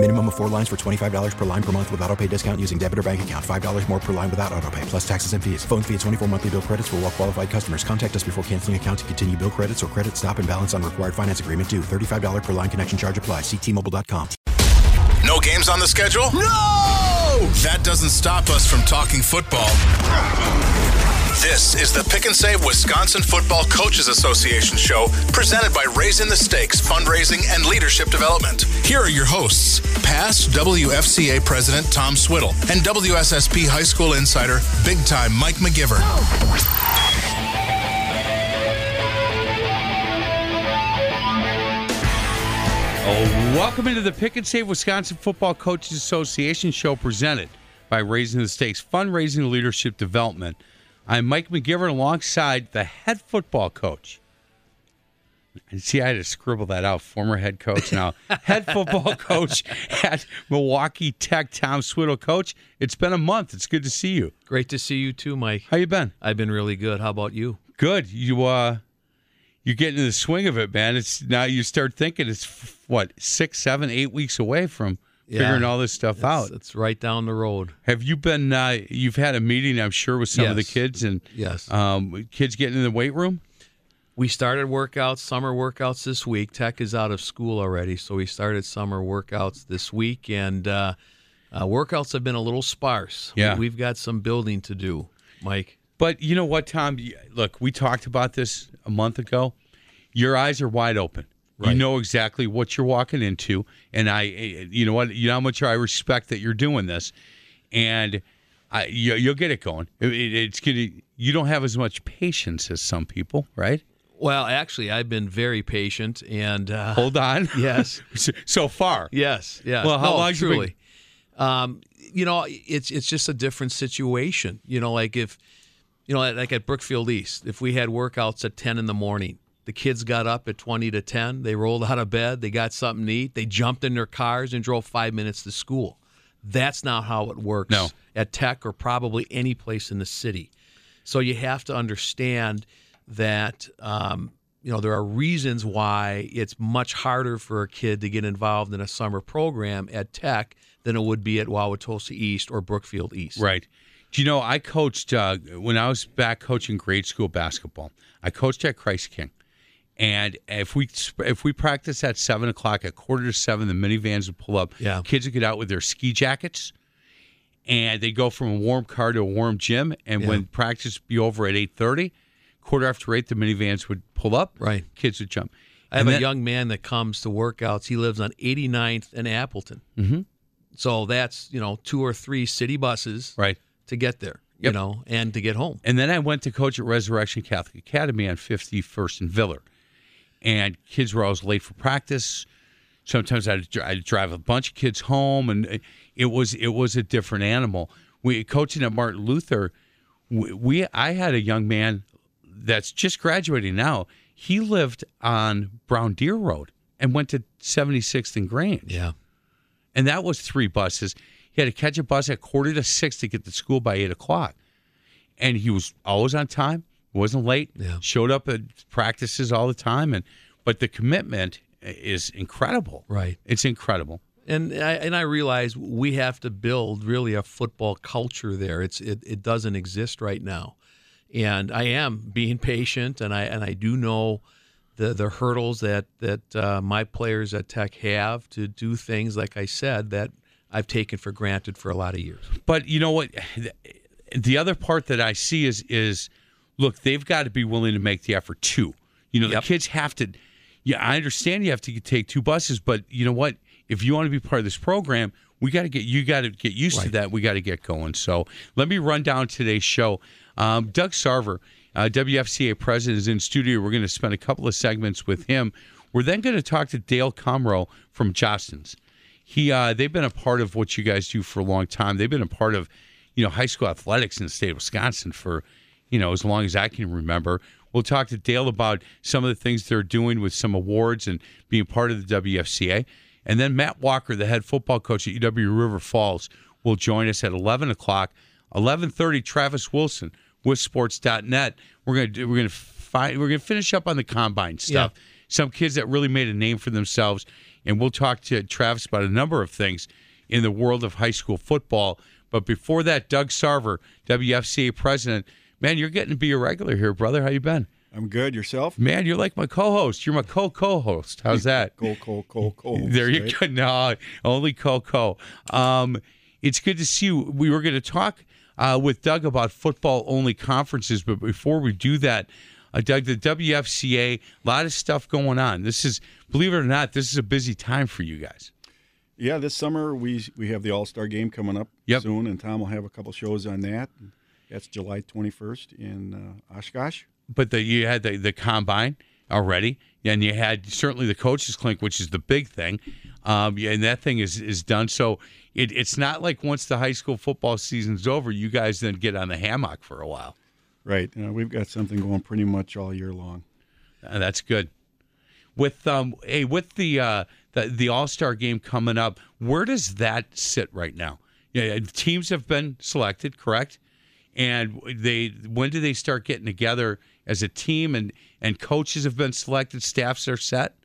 Minimum of four lines for $25 per line per month with auto pay discount using debit or bank account. $5 more per line without auto pay, plus taxes and fees. Phone fee at 24 monthly bill credits for all well qualified customers. Contact us before canceling account to continue bill credits or credit stop and balance on required finance agreement due. $35 per line connection charge apply. Ctmobile.com. No games on the schedule? No! That doesn't stop us from talking football. This is the Pick 'n Save Wisconsin Football Coaches Association show presented by Raising the Stakes Fundraising and Leadership Development. Here are your hosts, past WFCA President Tom Swiddle and WSSP High School Insider, big time Mike McGivern. Oh, welcome into the Pick 'n Save Wisconsin Football Coaches Association show presented by Raising the Stakes Fundraising and Leadership Development. I'm Mike McGivern alongside the head football coach. And see, I had to scribble that out. Former head coach, now head football coach at Milwaukee Tech, Tom Swiddle. Coach, it's been a month. It's good to see you. Great to see you too, Mike. How you been? I've been really good. How about you? Good. You uh, you're getting in the swing of it, man. It's now you start thinking it's what six, seven, eight weeks away from Yeah. figuring all this stuff It's, out. it's right down the road. Have you been? Uh, you've had a meeting, I'm sure, with some of the kids and Yes. um, kids getting in the weight room. We started workouts, summer workouts this week. Tech is out of school already, so we started summer workouts this week, and uh, uh, workouts have been a little sparse. Yeah. We, have got some building to do, Mike. But you know what, Tom? Look, we talked about this a month ago. Your eyes are wide open. You know exactly what you're walking into, and I, eh, you know what, you know how much I respect that you're doing this, and I, you, you'll get it going. It, it- it's gonna. You don't have as much patience as some people, right? Well, actually, I've been very patient, and uh, Hold on. yes, so, far. yes, yes. Well, how No, long you been- truly? Um, you know, it's it's just a different situation. You know, like if you know, like at Brookfield East, if we had workouts at 10 in the morning, the kids got up at 20 to 10, they rolled out of bed, they got something to eat, they jumped in their cars and drove five minutes to school. That's not how it works No. at Tech or probably any place in the city. So you have to understand that um, you know there are reasons why it's much harder for a kid to get involved in a summer program at Tech than it would be at Wauwatosa East or Brookfield East. Right. Do you know I coached uh, when I was back coaching grade school basketball? I coached at Christ King, and if we if we practice at seven o'clock, at quarter to seven, the minivans would pull up. Yeah. kids would get out with their ski jackets, and they go from a warm car to a warm gym. And when practice would be over at eight thirty, quarter after eight, the minivans would pull up. Right. kids would jump. I have And a then- young man that comes to workouts. He lives on 89th and Appleton. Mm-hmm. So that's you know two or three city buses right. to get there. Yep. You know, and to get home. And then I went to coach at Resurrection Catholic Academy on 51st and Villard. And kids were always late for practice. Sometimes I'd, I'd drive a bunch of kids home, and it- was it was a different animal. We coaching at Martin Luther. We, we I had a young man that's just graduating now. He lived on Brown Deer Road and went to 76th and Grange Yeah. and that was three buses. He had to catch a bus at quarter to six to get to school by eight o'clock, and he was always on time, wasn't late, Yeah. showed up at practices all the time, and but the commitment is incredible. Right. It's incredible. And I, and I realize we have to build really a football culture there. It's it, it doesn't exist right now, and I am being patient, and I and I do know the the hurdles that that uh, my players at Tech have to do things like I said that I've taken for granted for a lot of years. But you know what? The other part that I see is is look, they've got to be willing to make the effort too. You know, Yep. the kids have to. Yeah, I understand you have to take two buses, but you know what? If you want to be part of this program, we got to get you got to get used to that. We got to get going. So let me run down today's show. Um, Doug Sarver, uh, WFCA president, is in studio. We're going to spend a couple of segments with him. We're then going to talk to Dale Comro from Jostens. He uh, they've been a part of what you guys do for a long time. They've been a part of you know high school athletics in the state of Wisconsin for you know as long as I can remember. We'll talk to Dale about some of the things they're doing with some awards and being part of the WFCA. And then Matt Walker, the head football coach at UW River Falls, will join us at 11 o'clock. 11:30, Travis Wilson with Sports.net. We're gonna do, we're gonna find we're gonna finish up on the combine stuff. Yeah. Some kids that really made a name for themselves, and we'll talk to Travis about a number of things in the world of high school football. But before that, Doug Sarver, WFCA president. Man, you're getting to be a regular here, brother. How you been? I'm good. Yourself? Man, you're like my co-host. You're my co-co-host. How's that? Go, go, go, go. There you go. No, only Coco. Um, it's good to see you. We were going to talk uh, with Doug about football only conferences, but before we do that, uh, Doug, the WFCA, a lot of stuff going on. This is, believe it or not, this is a busy time for you guys. Yeah, this summer we we have the All Star Game coming up Yep. soon, and Tom will have a couple shows on that. That's July 21st in uh, Oshkosh. But the, you had the, the combine already, and you had certainly the coaches clinic, which is the big thing. Um, and that thing is is done. So it, it's not like once the high school football season's over, you guys then get on the hammock for a while. Right. Uh, we've got something going pretty much all year long. Uh, that's good. With um, hey, with the uh, the, the All Star game coming up, where does that sit right now? Yeah, teams have been selected, correct? And they when do they start getting together as a team? And and coaches have been selected, staffs are set.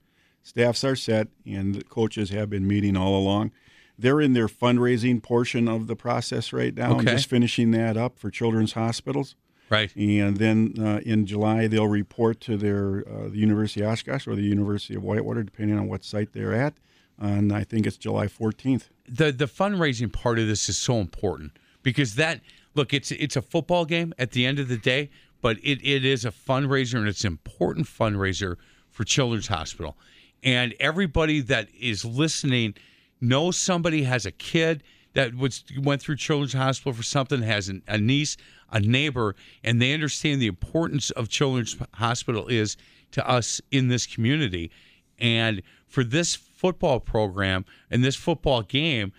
Staffs are set, and the coaches have been meeting all along. They're in their fundraising portion of the process right now, Okay. just finishing that up for children's hospitals. Right. And then uh, in July, they'll report to their uh, the University of Oshkosh or the University of Whitewater, depending on what site they're at. and I think it's July 14th. the the fundraising part of this is so important because that look it's it's a football game at the end of the day but it, it is a fundraiser and it's an important fundraiser for children's hospital. And everybody that is listening knows somebody has a kid that was went through children's hospital for something has an, a niece a neighbor and they understand the importance of children's hospital is to us in this community. And for this football program and this football game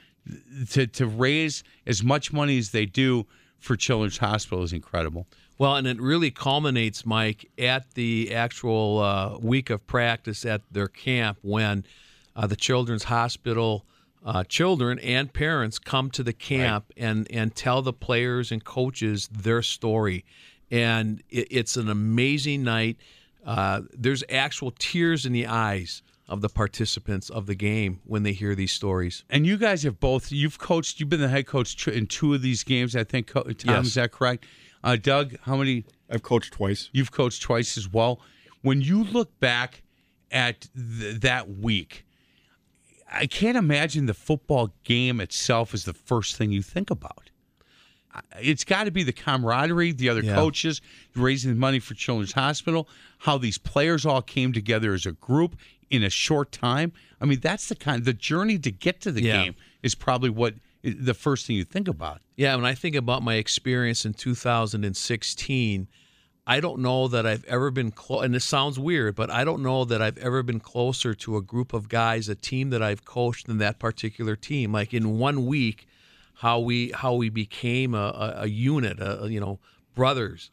to, to raise as much money as they do for children's hospital is incredible Well, and it really culminates, Mike, at the actual uh, week of practice at their camp when uh, the Children's Hospital uh, children and parents come to the camp and, and tell the players and coaches their story. And it, it's an amazing night. Uh, there's actual tears in the eyes of the participants of the game when they hear these stories. and you guys have both you've coached you've been the head coach in two of these games i think Co- tom Yes. is that correct uh, doug how many I've coached twice. you've coached twice as well when you look back at th- that week i can't imagine the football game itself is the first thing you think about it's got to be the camaraderie, the other Yeah. coaches raising money for Children's Hospital, how these players all came together as a group in a short time. I mean, that's the kind the journey to get to the Yeah. game is probably what the first thing you think about. Yeah, when I think about my experience in 2016, I don't know that I've ever been close, and this sounds weird, but I don't know that I've ever been closer to a group of guys, a team that I've coached than that particular team. Like in one week, how we how we became a, a, a unit, a, you know, brothers,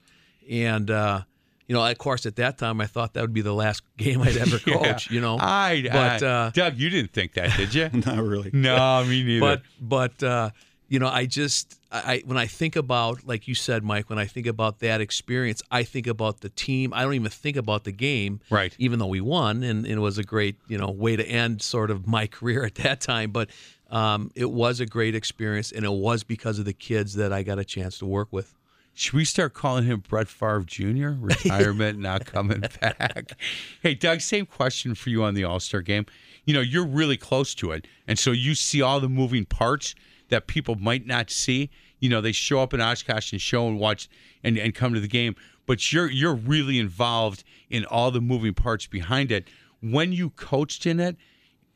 and uh, you know, of course, at that time, I thought that would be the last game I'd ever coach. You know, I, but I- uh, Doug, you didn't think that, did you? Not really. no, me neither. but but uh, you know, I just I I- when I think about like you said, Mike, when I think about that experience, I think about the team. I don't even think about the game, Right. Even though we won, and, and it was a great you know way to end sort of my career at that time, but. Um, it was a great experience, and it was because of the kids that I got a chance to work with. Should we start calling him Brett Favre Jr.? Retirement not coming back. Hey, Doug, same question for you on the All Star game. You know, you're really close to it, and so you see all the moving parts that people might not see. You know, they show up in Oshkosh and show and watch and, and come to the game, but you're you're really involved in all the moving parts behind it. When you coached in it,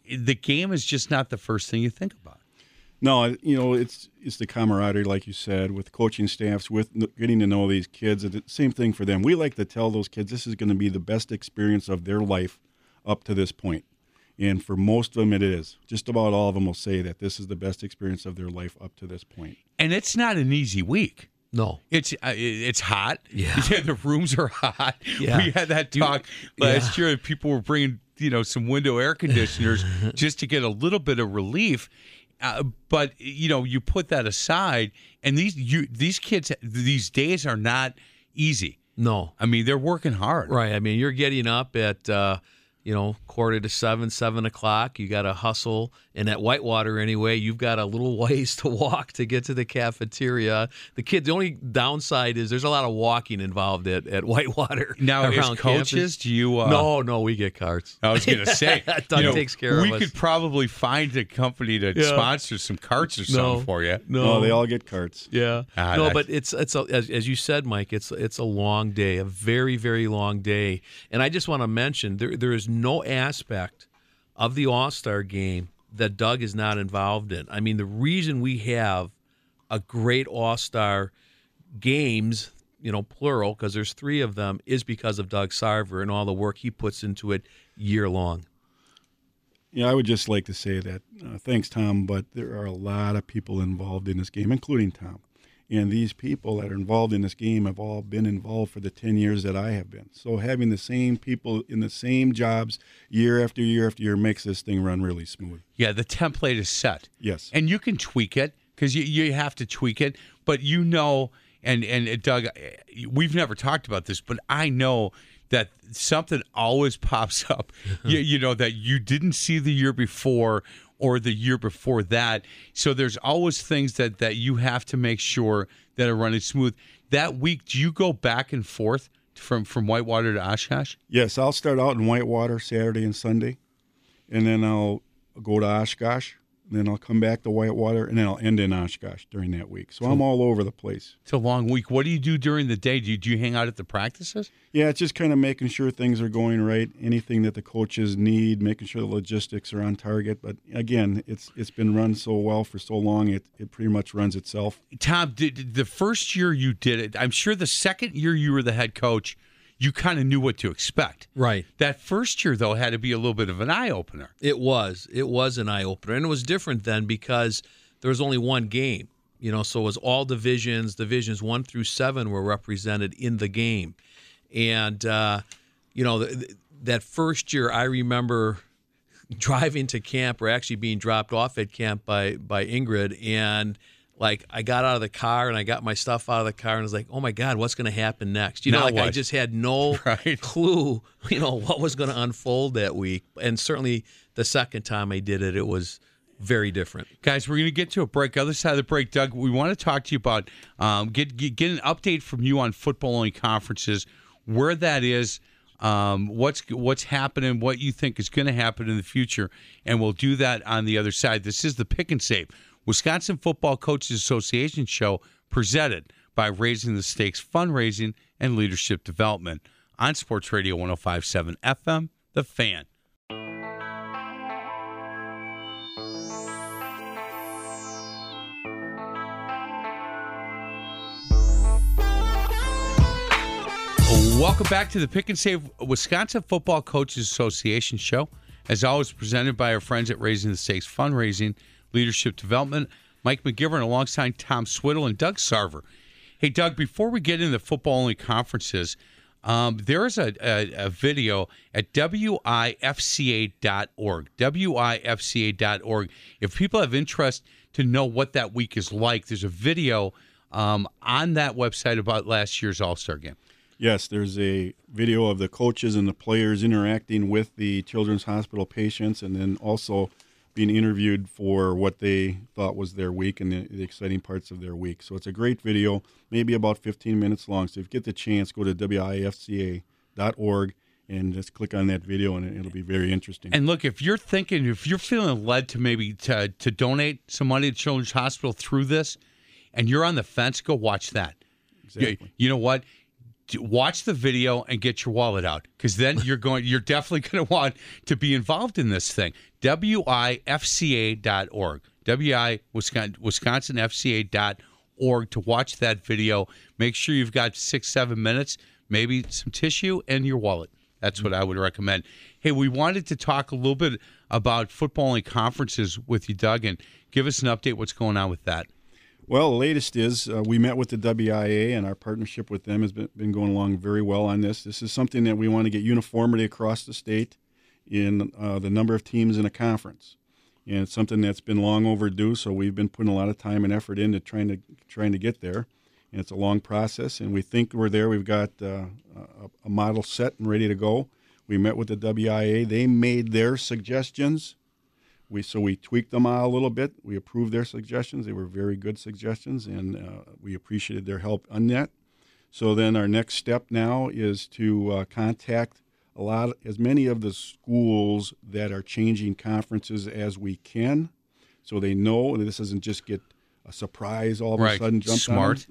the game is just not the first thing you think about. No, you know it's it's the camaraderie, like you said, with coaching staffs, with getting to know these kids. and the Same thing for them. We like to tell those kids this is going to be the best experience of their life up to this point, and for most of them, it is. Just about all of them will say that this is the best experience of their life up to this point. And it's not an easy week. No, It's uh, it's hot. Yeah. the rooms are hot. Yeah. We had that You- talk last year. People were bringing you know some window air conditioners just to get a little bit of relief. Uh, but you know, you put that aside, and these you these kids these days are not easy. No, I mean they're working hard. Right. I mean, you're getting up at uh, you know quarter to seven, seven o'clock. You got to hustle, and at Whitewater anyway, you've got a little ways to walk to get to the cafeteria. The kid, the only downside is there's a lot of walking involved at, at Whitewater. Now, as around coaches, campus. do you? Uh, no, no, we get carts. I was going to say, Doug you know, takes care of us. We could probably find a company to Yeah. sponsor some carts or something for you. No, No, they all get carts. Yeah. Ah, no, that- but it's it's a, as, as you said, Mike. It's it's a long day, a very very long day, and I just want to mention there there is no aspect of the All Star game that Doug is not involved in. I mean, the reason we have a great All Star games, you know, plural, because there's three of them, is because of Doug Sarver and all the work he puts into it year long. Yeah, I would just like to say that uh, thanks, Tom, but there are a lot of people involved in this game, including Tom. And these people that are involved in this game have all been involved for the 10 years that I have been. So having the same people in the same jobs year after year after year makes this thing run really smooth. Yeah, the template is set. Yes. and you can tweak it because you, you have to tweak it. But you know, and and uh, Doug, we've never talked about this, but I know that something always pops up. you, you know that you didn't see the year before or the year before that. So there's always things that that you have to make sure that are running smooth. That week, do you go back and forth from from Whitewater to Oshkosh? Yes, I'll start out in Whitewater Saturday and Sunday, and then I'll go to Oshkosh, then I'll come back to Whitewater, and then I'll end in Oshkosh during that week. So I'm all over the place. It's a long week. What do you do during the day? Do you, do you hang out at the practices? Yeah, it's just kind of making sure things are going right. Anything that the coaches need, making sure the logistics are on target. But again, it's it's been run so well for so long, it, it pretty much runs itself. Tom, did, the first year you did it, I'm sure the second year you were the head coach, you kind of knew what to expect. Right. That first year, though, had to be a little bit of an eye opener. It was. It was an eye opener, and it was different then because there was only one game. You know, so it was all divisions. Divisions one through seven were represented in the game, and uh, you know th- th- that first year, I remember driving to camp or actually being dropped off at camp by by Ingrid and. Like I got out of the car and I got my stuff out of the car and I was like, "Oh my God, what's going to happen next?" You know, Now like I just had no Right. clue, you know, what was going to unfold that week. And certainly the second time I did it, it was very different. Guys, we're going to get to a break. Other side of the break, Doug, we want to talk to you about um, get, get get an update from you on football only conferences, where that is, um, what's what's happening, what you think is going to happen in the future, and we'll do that on the other side. This is the Pick 'n Save Wisconsin Football Coaches Association show presented by Raising the Stakes Fundraising and Leadership Development on Sports Radio 105.7 FM, The Fan. Welcome back to the Pick 'n Save Wisconsin Football Coaches Association show. As always, presented by our friends at Raising the Stakes Fundraising, Leadership Development, Mike McGivern alongside Tom Swiddle and Doug Sarver. Hey, Doug, before we get into football only conferences, um, there is a, a, a video at wifca.org. wifca.org. If people have interest to know what that week is like, there's a video um, on that website about last year's All Star game. Yes, there's a video of the coaches and the players interacting with the Children's Hospital patients, and then also being interviewed for what they thought was their week and the, the exciting parts of their week. So it's a great video, maybe about 15 minutes long. So if you get the chance, go to wifca.org and just click on that video, and it'll be very interesting. And look, if you're thinking, if you're feeling led to maybe to, to donate some money to Children's Hospital through this, and you're on the fence, go watch that. You, Exactly. you know what? Watch the video and get your wallet out, because then you're going. You're definitely going to want to be involved in this thing. wifca.org. wi Wisconsin wisconsinfca.org to watch that video. Make sure you've got six seven minutes, maybe some tissue and your wallet. That's what I would recommend. Hey, we wanted to talk a little bit about football only conferences with you, Doug, and give us an update. What's going on with that? Well, the latest is uh, we met with the WIAA, and our partnership with them has been, been going along very well on this. This is something that we want to get uniformity across the state, in uh, the number of teams in a conference, and it's something that's been long overdue. So we've been putting a lot of time and effort into trying to trying to get there, and it's a long process. And we think we're there. We've got uh, a, a model set and ready to go. We met with the WIAA. They made their suggestions. We so we tweaked them out a little bit. We approved their suggestions. They were very good suggestions, and uh, we appreciated their help on that. So then our next step now is to uh, contact a lot, as many of the schools that are changing conferences as we can, so they know this doesn't just get a surprise all of Right. a sudden. Jumped on Smart.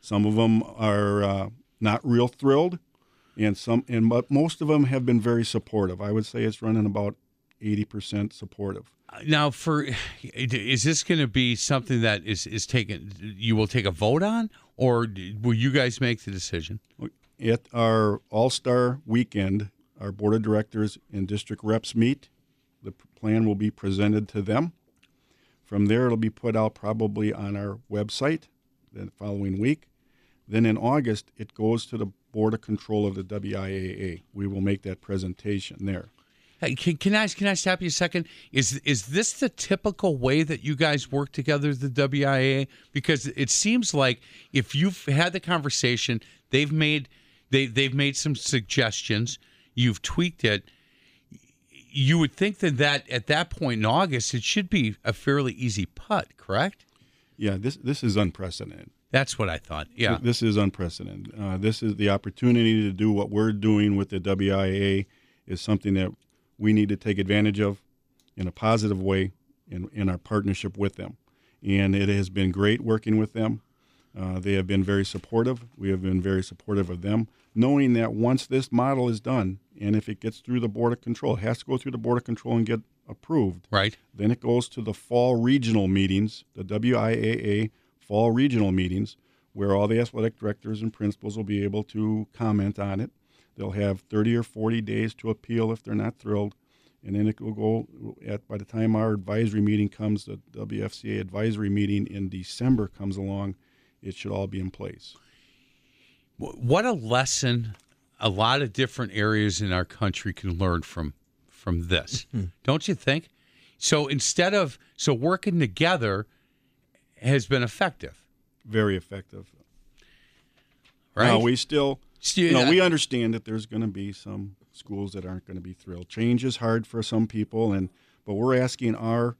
Some of them are uh, not real thrilled, and some and but most of them have been very supportive. I would say it's running about eighty percent supportive. Now, for is this going to be something that is is taken? You will take a vote on, or will you guys make the decision? At our All Star weekend, our board of directors and district reps meet. The plan will be presented to them. From there, it'll be put out probably on our website the following week. Then in August, it goes to the Board of Control of the WIAA. We will make that presentation there. Hey, can, can I can I stop you a second? Is is this the typical way that you guys work together, the WIAA? Because it seems like if you've had the conversation, they've made they they've made some suggestions, you've tweaked it. You would think that, that at that point in August, it should be a fairly easy putt, correct? Yeah, this this is unprecedented. That's what I thought. Yeah. This is unprecedented. Uh, this is the opportunity to do what we're doing with the WIAA is something that we need to take advantage of in a positive way in, in our partnership with them. And it has been great working with them. Uh, they have been very supportive. We have been very supportive of them, knowing that once this model is done, and if it gets through the Board of Control, it has to go through the Board of Control and get approved. Right. Then it goes to the fall regional meetings, the WIAA fall regional meetings, where all the athletic directors and principals will be able to comment on it. They'll have 30 or 40 days to appeal if they're not thrilled. And then it will go at by the time our advisory meeting comes, the WFCA advisory meeting in December comes along, it should all be in place. what a lesson a lot of different areas in our country can learn from from this mm-hmm. don't you think so instead of so working together has been effective Very effective. right Now we still, Still- you know, we understand that there's going to be some schools that aren't going to be thrilled. Change is hard for some people, and but we're asking our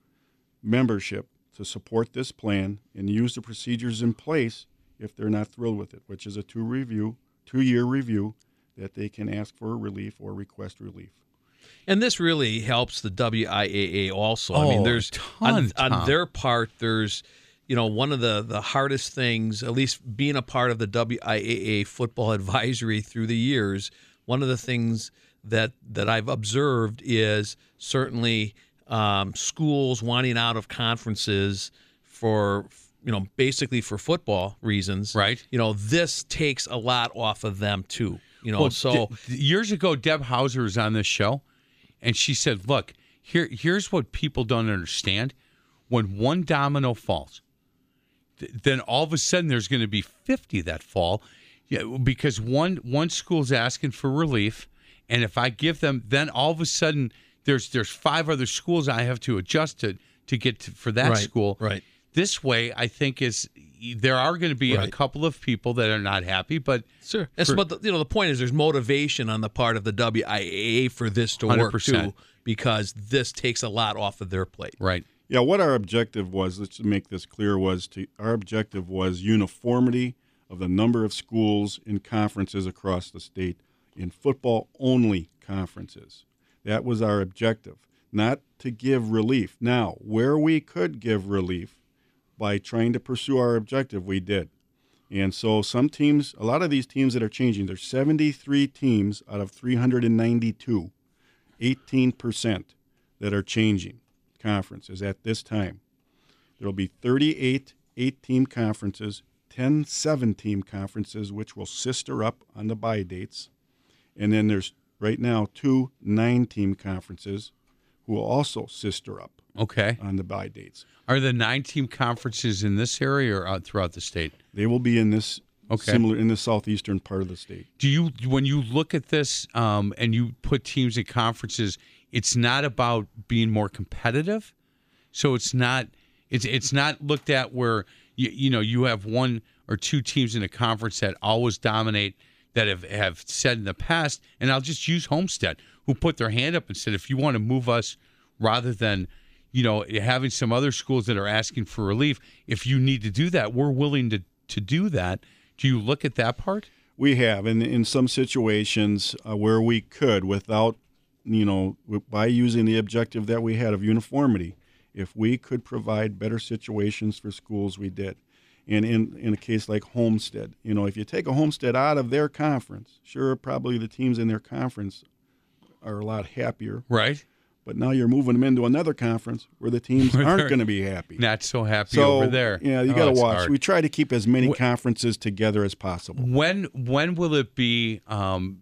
membership to support this plan and use the procedures in place if they're not thrilled with it, which is a two review, two year review that they can ask for relief or request relief. And this really helps the WIAA also. I Oh, mean, there's on, tons, on Tom. their part, there's you know one of the the hardest things, at least being a part of the WIAA football advisory through the years. One of the things that that I've observed is certainly um, schools wanting out of conferences for you know basically for football reasons. Right. You know this takes a lot off of them too. You know, Well, so d- years ago deb hauser was on this show and she said look here here's what people don't understand when one domino falls then all of a sudden there's going to be 50 that fall yeah, because one one school's asking for relief and if i give them then all of a sudden there's there's five other schools i have to adjust to to get to, for that Right, school right. this way i think is there are going to be a couple of people that are not happy but Sure. For- but the, you know, the point is, there's motivation on the part of the WIAA for this to work 100%. too, because this takes a lot off of their plate. right Yeah, what our objective was, let's make this clear, was to our objective was uniformity of the number of schools in conferences across the state in football only conferences. That was our objective, not to give relief. Now, where we could give relief by trying to pursue our objective, we did. And so some teams, a lot of these teams that are changing, there's 73 teams out of 392, 18% that are changing conferences at this time. There will be 38 eight team conferences, 10 seven team conferences, which will sister up on the bye dates. And then there's right now two nine team conferences who will also sister up okay on the bye dates. Are the nine team conferences in this area or out throughout the state? They will be in this Okay. similar in the southeastern part of the state. Do you, when you look at this um, and you put teams in conferences, it's not about being more competitive. So it's not it's it's not looked at where you you know you have one or two teams in a conference that always dominate that have have said in the past, and I'll just use Homestead who put their hand up and said, if you want to move us rather than you know having some other schools that are asking for relief, if you need to do that, we're willing to to do that. Do you look at that part? We have, in, in some situations uh, where we could, without, you know, by using the objective that we had of uniformity, if we could provide better situations for schools, we did. And in, in a case like Homestead, you know, if you take a Homestead out of their conference, sure, probably the teams in their conference are a lot happier. Right. But now you're moving them into another conference where the teams aren't going to be happy. Not so happy so, over there. Yeah, you Oh, got to watch. hard. We try to keep as many conferences together as possible. When when will it be um,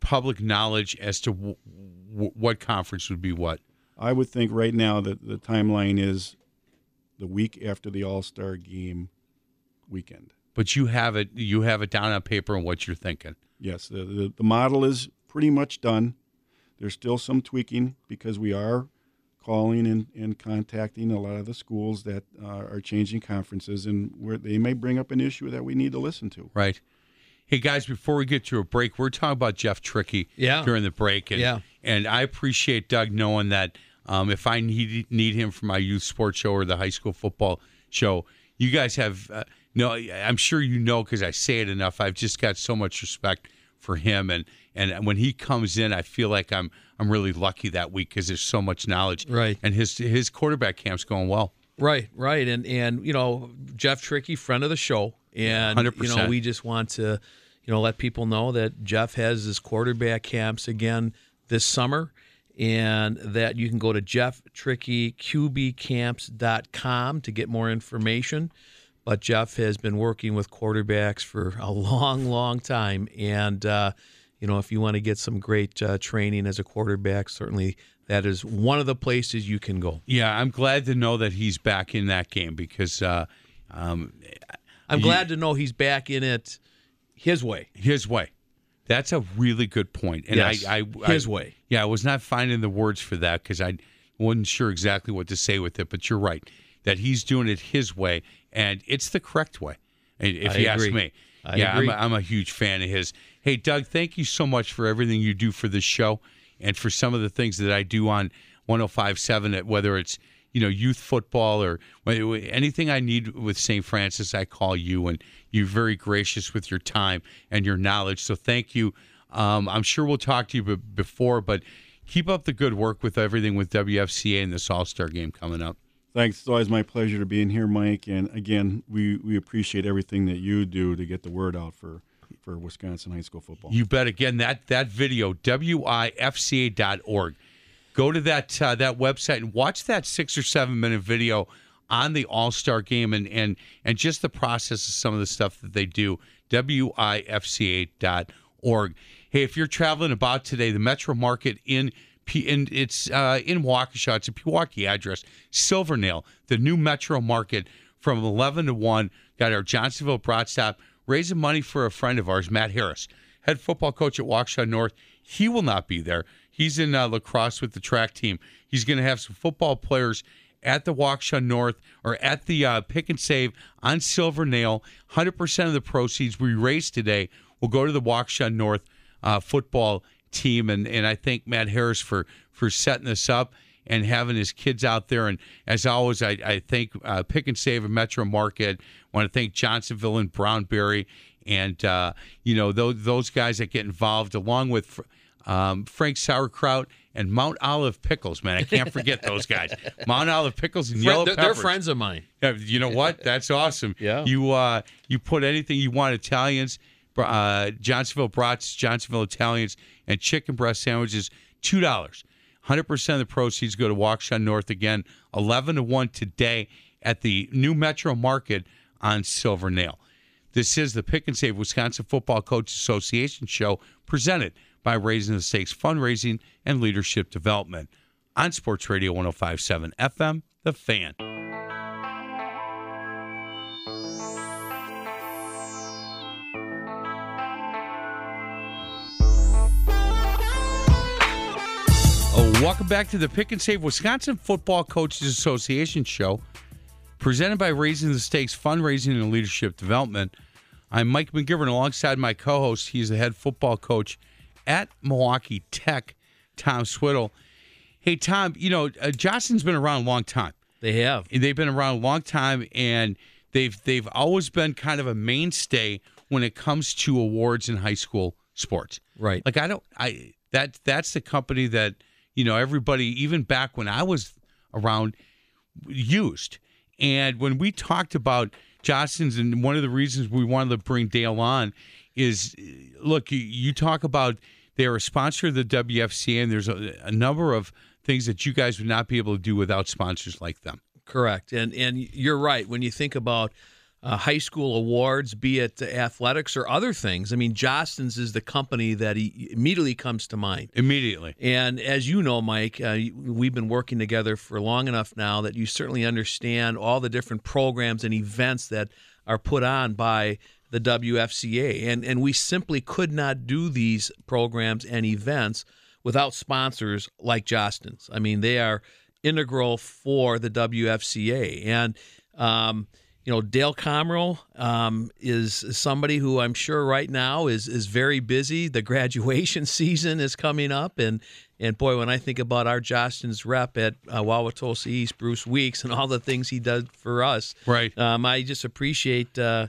public knowledge as to w- w- what conference would be what? I would think right now that the timeline is the week after the All Star game weekend. But you have it you have it down on paper and what you're thinking. Yes, the, the, the model is pretty much done. There's still some tweaking because we are calling and, and contacting a lot of the schools that uh, are changing conferences and where they may bring up an issue that we need to listen to. Right. Hey guys, before we get to a break, we're talking about Jeff Tricky Yeah. during the break, and Yeah. and I appreciate Doug knowing that um, if I need need him for my youth sports show or the high school football show, you guys have uh, no. I'm sure you know because I say it enough. I've just got so much respect for him, and and when he comes in, I feel like I'm I'm really lucky that week because there's so much knowledge. Right. and his his quarterback camp's going well. Right, right, and and you know Jeff Tricky, friend of the show, and you know we just want to, you know, let people know that Jeff has his quarterback camps again this summer, and that you can go to jefftrickyqbcamps.com to get more information. But Jeff has been working with quarterbacks for a long, long time, and uh, you know if you want to get some great uh, training as a quarterback, certainly that is one of the places you can go. Yeah, I'm glad to know that he's back in that game because uh, um, I'm glad to know he's back in it his way. his way. That's a really good point. And Yes, I, I, his I- way. Yeah, I was not finding the words for that because I wasn't sure exactly what to say with it. But you're right that he's doing it his way, and it's the correct way. If I you ask me, I yeah, agree. I'm a, I'm a huge fan of his. Hey, Doug, thank you so much for everything you do for this show and for some of the things that I do on 105.7, at whether it's you know youth football or anything I need with St. Francis, I call you, and you're very gracious with your time and your knowledge. So thank you. Um, I'm sure we'll talk to you be- before, but keep up the good work with everything with WFCA and this All Star game coming up. Thanks. It's always my pleasure to be in here, Mike. And again, we, we appreciate everything that you do to get the word out for, for Wisconsin high school football. You bet. Again, that that video, wifca.org. Go to that uh, that website and watch that six or seven minute video on the All Star game and and and just the process of some of the stuff that they do. wifca.org. Hey, if you're traveling about today, the Metro Market in P- in it's uh, in Waukesha. It's a Pewaukee address. Silvernail, the new Metro Market from 11 to 1. Got our Johnsonville Brat Stop raising money for a friend of ours, Matt Harris, head football coach at Waukesha North. He will not be there. He's in uh, lacrosse with the track team. He's going to have some football players at the Waukesha North or at the uh, Pick 'n Save on Silvernail. 100% of the proceeds we raise today will go to the Waukesha North uh, football team. And, and I thank Matt Harris for, for setting this up and having his kids out there. And as always, I, I thank uh, Pick and Save and Metro Market. I want to thank Johnsonville and Brownberry and, uh, you know, those, those guys that get involved along with um, Frank Sauerkraut and Mount Olive Pickles, man. I can't forget those guys. Mount Olive Pickles and Yellow they're, they're friends of mine. Yeah, you know what? That's awesome. Yeah. You uh, you put anything you want Italians, uh, Johnsonville brats, Johnsonville Italians, and chicken breast sandwiches, two dollars. Hundred percent of the proceeds go to Waukesha North again, eleven to one today at the new Metro Market on Silvernail. This is the Pick 'n Save Wisconsin Football Coach Association show presented by Raising the Stakes Fundraising and Leadership Development on Sports Radio 1057 FM, The Fan. Oh, welcome back to the Pick 'n Save Wisconsin Football Coaches Association show, presented by Raising the Stakes Fundraising and Leadership Development. I'm Mike McGivern alongside my co-host. He's the head football coach at Milwaukee Tech, Tom Swiddle. Hey, Tom, you know uh, Jostens been around a long time. They have. They've been around a long time, and they've they've always been kind of a mainstay when it comes to awards in high school sports. Right. Like I don't I that that's the company that you know everybody even back when I was around used. And when we talked about Jostens, and one of the reasons we wanted to bring Dale on is, look, you, you talk about they're a sponsor of the WFCA, and there's a, a number of things that you guys would not be able to do without sponsors like them. Correct, and and you're right when you think about uh, high school awards, be it athletics or other things. I mean, Jostens is the company that he immediately comes to mind. Immediately. And as you know, Mike, uh, we've been working together for long enough now that you certainly understand all the different programs and events that are put on by the WFCA. And, and we simply could not do these programs and events without sponsors like Jostens. I mean, they are integral for the WFCA. And, um, you know, Dale Comro um, is somebody who I'm sure right now is is very busy. The graduation season is coming up, and and boy, when I think about our Jostens rep at uh, Wauwatosa East, Bruce Weeks, and all the things he does for us, right? Um, I just appreciate, uh,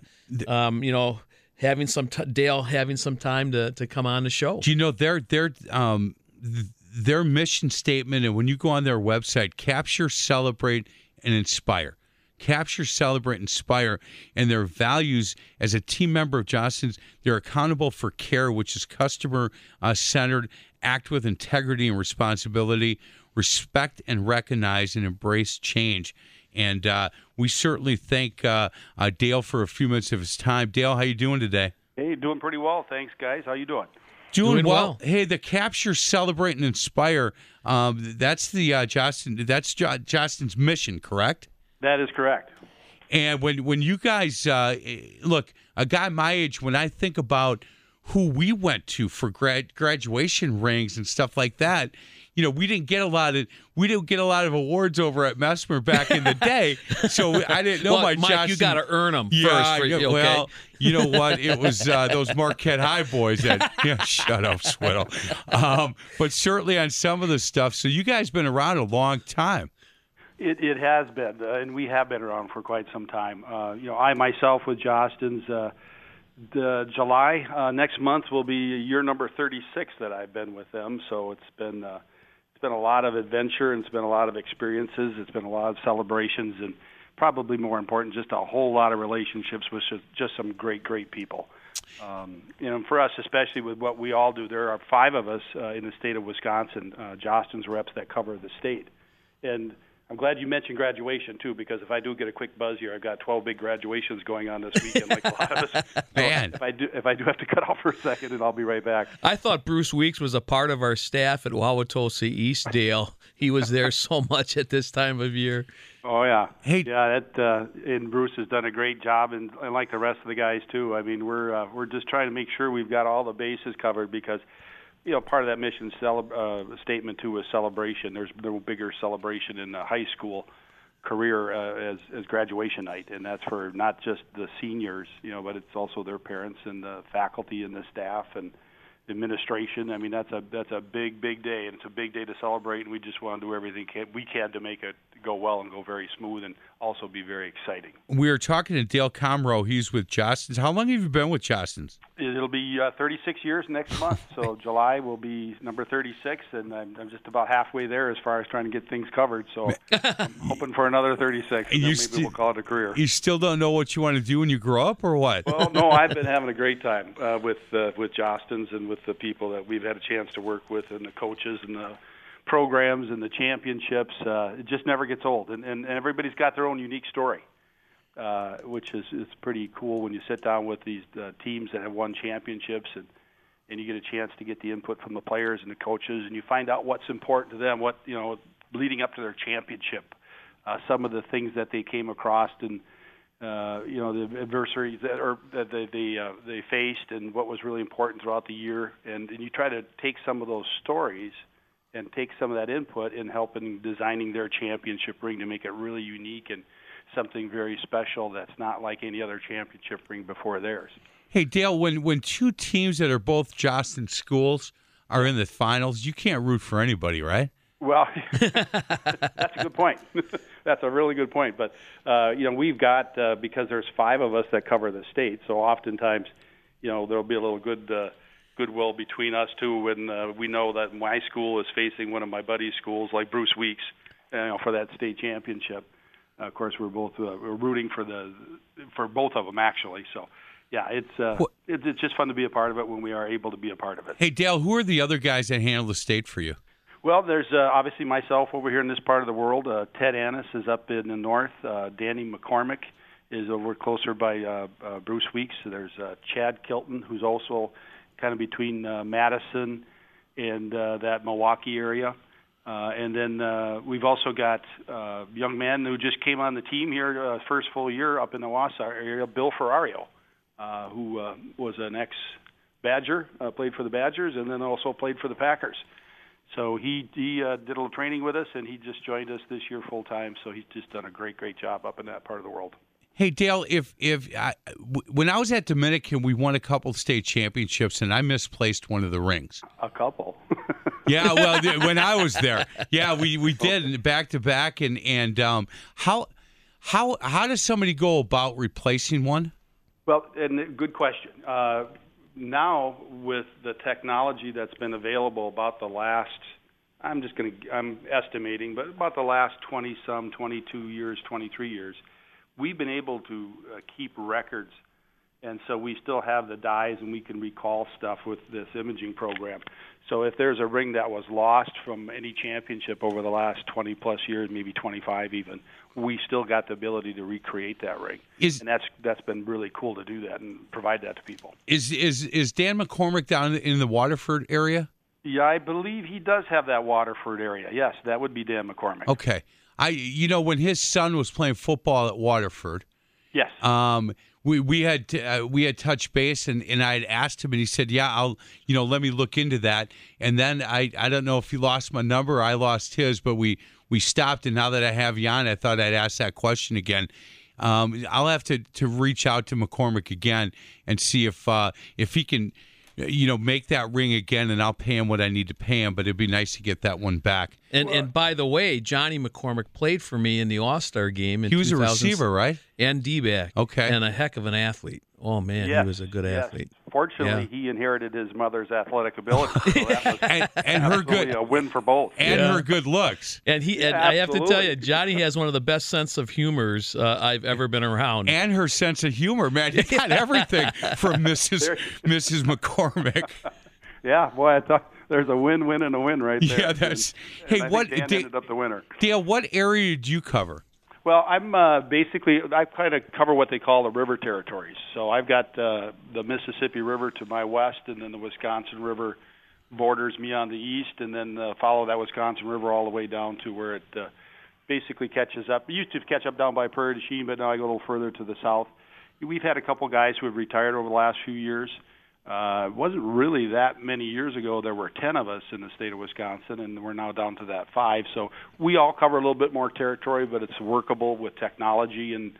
um, you know, having some t- Dale having some time to to come on the show. Do you know their their um, their mission statement, and when you go on their website, capture, celebrate, and inspire capture, celebrate, inspire, and their values as a team member of Jostens. They're accountable for care, which is customer uh, centered, act with integrity and responsibility, respect and recognize and embrace change. And uh, we certainly thank uh, uh, Dale for a few minutes of his time. Dale, how you doing today? Hey, doing pretty well, thanks, guys. How you doing? Doing, doing well. well. Hey, the capture, celebrate, and inspire. Um, that's the uh, Jostens. That's jo- Jostens' mission, correct? That is correct. And when when you guys uh, look, a guy my age, when I think about who we went to for grad, graduation rings and stuff like that, you know, we didn't get a lot of we didn't get a lot of awards over at Messmer back in the day, so I didn't know well, my. Mike, Johnson, you got to earn them yeah, first. For, yeah, okay? Well, you know what? It was uh, those Marquette High boys that. Yeah, shut up, Swiddle. Um, but certainly on some of the stuff. So you guys been around a long time. It, it has been, uh, and we have been around for quite some time. Uh, you know, I myself with Jostens, uh, the July uh, next month will be year number 36 that I've been with them. So it's been uh, it's been a lot of adventure and it's been a lot of experiences. It's been a lot of celebrations and probably more important, just a whole lot of relationships with just, some great, great people. Um, you know, for us, especially with what we all do, there are five of us uh, in the state of Wisconsin, uh, Jostens reps that cover the state, and I'm glad you mentioned graduation too, because if I do get a quick buzz here, I've got 12 big graduations going on this weekend, like a lot of us. Man, so if I do, if I do have to cut off for a second, and I'll be right back. I thought Bruce Weeks was a part of our staff at Wauwatosa Eastdale. He was there so much at this time of year. Oh yeah, hey, yeah. That uh, and Bruce has done a great job, and, and like the rest of the guys too. I mean, we're uh, we're just trying to make sure we've got all the bases covered because you know, part of that mission cele- uh, statement too is celebration. There's no bigger celebration in the high school career uh, as as graduation night, and that's for not just the seniors, you know, but it's also their parents and the faculty and the staff and administration. I mean, that's a that's a big big day, and it's a big day to celebrate. And we just want to do everything can, we can to make it go well and go very smooth, and also be very exciting. We are talking to Dale Comro. He's with Jostens. How long have you been with Jostens? It'll be uh, 36 years next month, so July will be number 36, and I'm, I'm, just about halfway there as far as trying to get things covered. So I'm hoping for another 36, and maybe st- we'll call it a career. You still don't know what you want to do when you grow up, or what? Well, no, I've been having a great time uh, with uh, with Jostens and with the people that we've had a chance to work with, and the coaches and the programs and the championships. Uh, it just never gets old, and, and, and everybody's got their own unique story, uh, which is is pretty cool when you sit down with these uh, teams that have won championships and and you get a chance to get the input from the players and the coaches, and you find out what's important to them, what you know, leading up to their championship, uh, some of the things that they came across and. Uh, you know the adversaries that or that they they, uh, they faced and what was really important throughout the year, and, and you try to take some of those stories and take some of that input in helping designing their championship ring to make it really unique and something very special that's not like any other championship ring before theirs. Hey Dale, when when two teams that are both Jostens schools are in the finals, you can't root for anybody, right? Well, that's a good point. that's a really good point. But uh, you know, we've got uh, because there's five of us that cover the state, so oftentimes, you know, there'll be a little good uh, goodwill between us too when uh, we know that my school is facing one of my buddies' schools, like Bruce Weeks, you know, for that state championship. Uh, of course, we're both uh, we're rooting for the for both of them actually. So. Yeah, it's uh, it's it's just fun to be a part of it when we are able to be a part of it. Hey Dale, who are the other guys that handle the state for you? Well, there's uh, obviously myself over here in this part of the world. Uh, Ted Annis is up in the north. Uh, Danny McCormick is over closer by uh, uh, Bruce Weeks. There's uh, Chad Kilton, who's also kind of between uh, Madison and uh, that Milwaukee area. Uh, and then uh, we've also got uh, young man who just came on the team here, uh, first full year up in the Wausau area, Bill Ferrario uh, who uh, was an ex Badger, uh, played for the Badgers, and then also played for the Packers. So he he uh, did a little training with us, and he just joined us this year full time. So he's just done a great great job up in that part of the world. Hey Dale, if if I, w- when I was at Dominican, we won a couple state championships, and I misplaced one of the rings. A couple. yeah, well, when I was there, yeah, we we did back to back, and and um, how how how does somebody go about replacing one? Well, and good question. Uh, now with the technology that's been available about the last I'm just going to I'm estimating but about the last 20 some 22 years 23 years we've been able to uh, keep records and so we still have the dies and we can recall stuff with this imaging program so if there's a ring that was lost from any championship over the last 20 plus years maybe 25 even we still got the ability to recreate that ring Is- and that's that's been really cool to do that and provide that to people Is is is Dan McCormick down in the Waterford area? Yeah, I believe he does have that Waterford area. Yes, that would be Dan McCormick. Okay, I you know when his son was playing football at Waterford, Yes. um, we we had uh, we had touched base and, and I had asked him and he said, yeah, I'll you know let me look into that. And then I I don't know if he lost my number or I lost his, but we we stopped and now that I have you on, I thought I'd ask that question again. Um, I'll have to, to reach out to McCormick again and see if uh, if he can, you know, make that ring again, and I'll pay him what I need to pay him. But it'd be nice to get that one back. And and by the way, Johnny McCormick played for me in the All Star game. In He was a receiver, right? And D back. Okay. And a heck of an athlete. Oh man, yes, he was a good yes. athlete. Fortunately, Yeah. he inherited his mother's athletic ability. So that was And, and her good a win for both. and Yeah. her good looks. And he and Yeah, I have to tell you. Johnny has one of the best sense of humors uh, I've ever been around. And her sense of humor, man. You got everything from Mrs. There- Mrs. McCormick. Yeah, boy, I thought there's a win-win and a win right there. Yeah, that's- And- hey, and I think what- Dan Da- ended up the winner. Dale, what area did you cover? Well, I'm uh, basically I kind of cover what they call the river territories. So I've got uh, the Mississippi River to my west, and then the Wisconsin River borders me on the east, and then uh, follow that Wisconsin River all the way down to where it uh, basically catches up. It used to catch up down by Prairie du Chien, but now I go a little further to the south. We've had a couple guys who have retired over the last few years. It wasn't really that many years ago. There were ten of us in the state of Wisconsin, and we're now down to that five. So we all cover a little bit more territory, but it's workable with technology and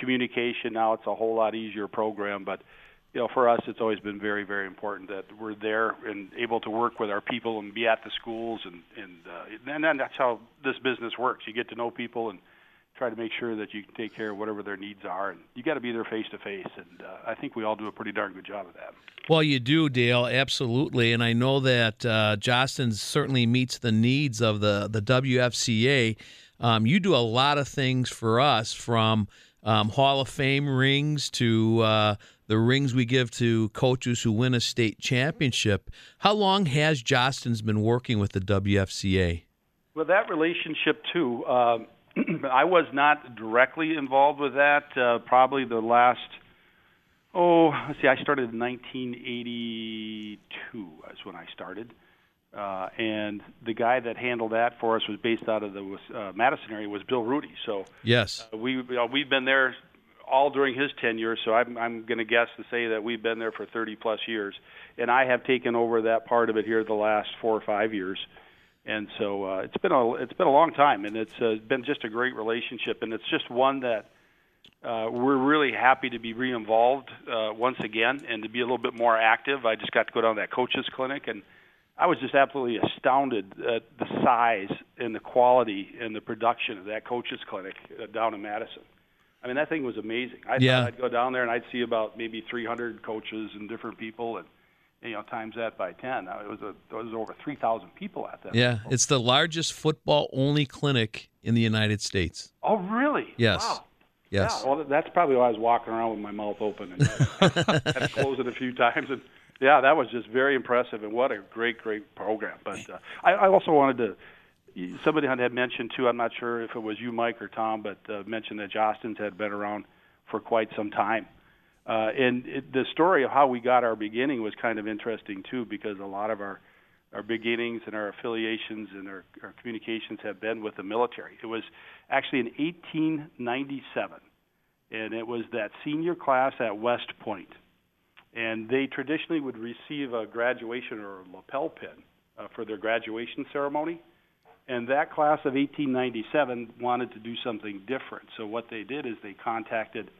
communication. Now it's a whole lot easier program. But you know, for us, it's always been very, very important that we're there and able to work with our people and be at the schools, and and uh, and then that's how this business works. You get to know people and try to make sure that you can take care of whatever their needs are, and you got to be there face to face. And uh, I think we all do a pretty darn good job of that. Well, you do, Dale, absolutely, and I know that uh, Jostens certainly meets the needs of the the WFCA. Um, you do a lot of things for us, from um, Hall of Fame rings to uh, the rings we give to coaches who win a state championship. How long has Jostens been working with the WFCA? Well, that relationship too. Uh, I was not directly involved with that. Uh, probably the last. Oh, let's see. I started in 1982. That's when I started, uh, and the guy that handled that for us was based out of the uh, Madison area. Was Bill Rudy. So Yes. uh, we know, we've been there all during his tenure. So I'm I'm going to guess to say that we've been there for 30 plus years, and I have taken over that part of it here the last four or five years and so uh, it's been a it's been a long time, and it's uh, been just a great relationship, and it's just one that uh, we're really happy to be re-involved uh, once again and to be a little bit more active. I just got to go down to that coaches clinic, and I was just absolutely astounded at the size and the quality and the production of that coaches clinic uh, down in Madison. I mean, that thing was amazing. I Yeah. thought I'd go down there and I'd see about maybe 300 coaches and different people, and you know, times that by 10. Uh, It was a it was over 3,000 people at that. Yeah, it's the largest football only clinic in the United States. Oh, really? Yes. Wow. Yes. Yeah, well, that's probably why I was walking around with my mouth open. And had to close it a few times, and yeah, that was just very impressive. And what a great, great program. But uh, I, I also wanted to. Somebody had mentioned too. I'm not sure if it was you, Mike, or Tom, but uh, mentioned that Jostens had been around for quite some time. Uh, and it, the story of how we got our beginning was kind of interesting too, because a lot of our our beginnings and our affiliations and our, our communications have been with the military. It was actually in 1897, and it was that senior class at West Point, and they traditionally would receive a graduation or a lapel pin uh, for their graduation ceremony. And that class of 1897 wanted to do something different. So what they did is they contacted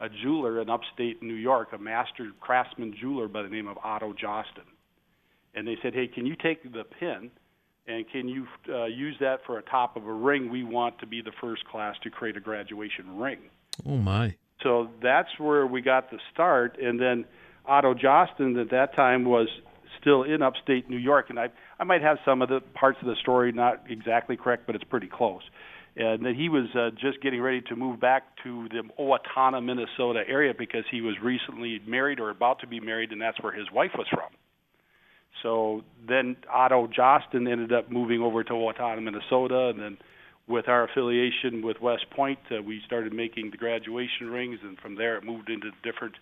a jeweler in upstate New York, a master craftsman jeweler by the name of Otto Josten. And they said, "Hey, can you take the pin and can you uh, use that for a top of a ring? We want to be the first class to create a graduation ring." Oh my. So that's where we got the start. And then Otto Josten at that time was still in upstate New York, and I I might have some of the parts of the story not exactly correct, but it's pretty close. And that he was uh, just getting ready to move back to the Owatonna, Minnesota area because he was recently married or about to be married, and that's where his wife was from. So then Otto Josten ended up moving over to Owatonna, Minnesota, and then with our affiliation with West Point, uh, we started making the graduation rings, and from there it moved into different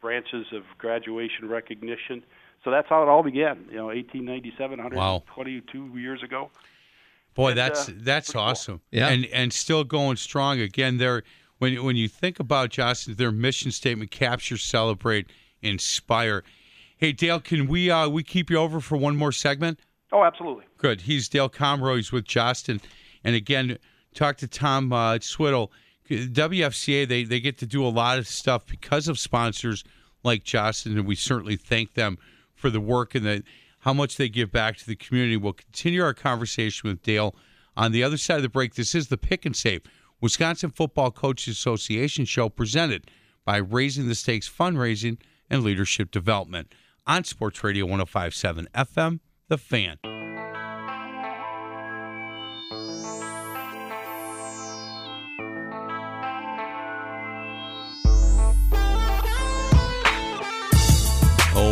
branches of graduation recognition. So that's how it all began. You know, 1897, 122 years ago. Boy, And, that's uh, that's awesome. Yeah. and and still going strong. Again, they're when when you think about Johnson, their mission statement: capture, celebrate, inspire. Hey, Dale, can we uh, we keep you over for one more segment? Oh, absolutely. Good. He's Dale Comroy. He's with Jostens. And again, talk to Tom uh, Swiddle. WFCA, they, they get to do a lot of stuff because of sponsors like Jostens, and we certainly thank them for the work and the, how much they give back to the community. We'll continue our conversation with Dale on the other side of the break. This is the Pick 'n Save Wisconsin Football Coaches Association show presented by Raising the Stakes Fundraising and Leadership Development on Sports Radio 1057 FM, The Fan.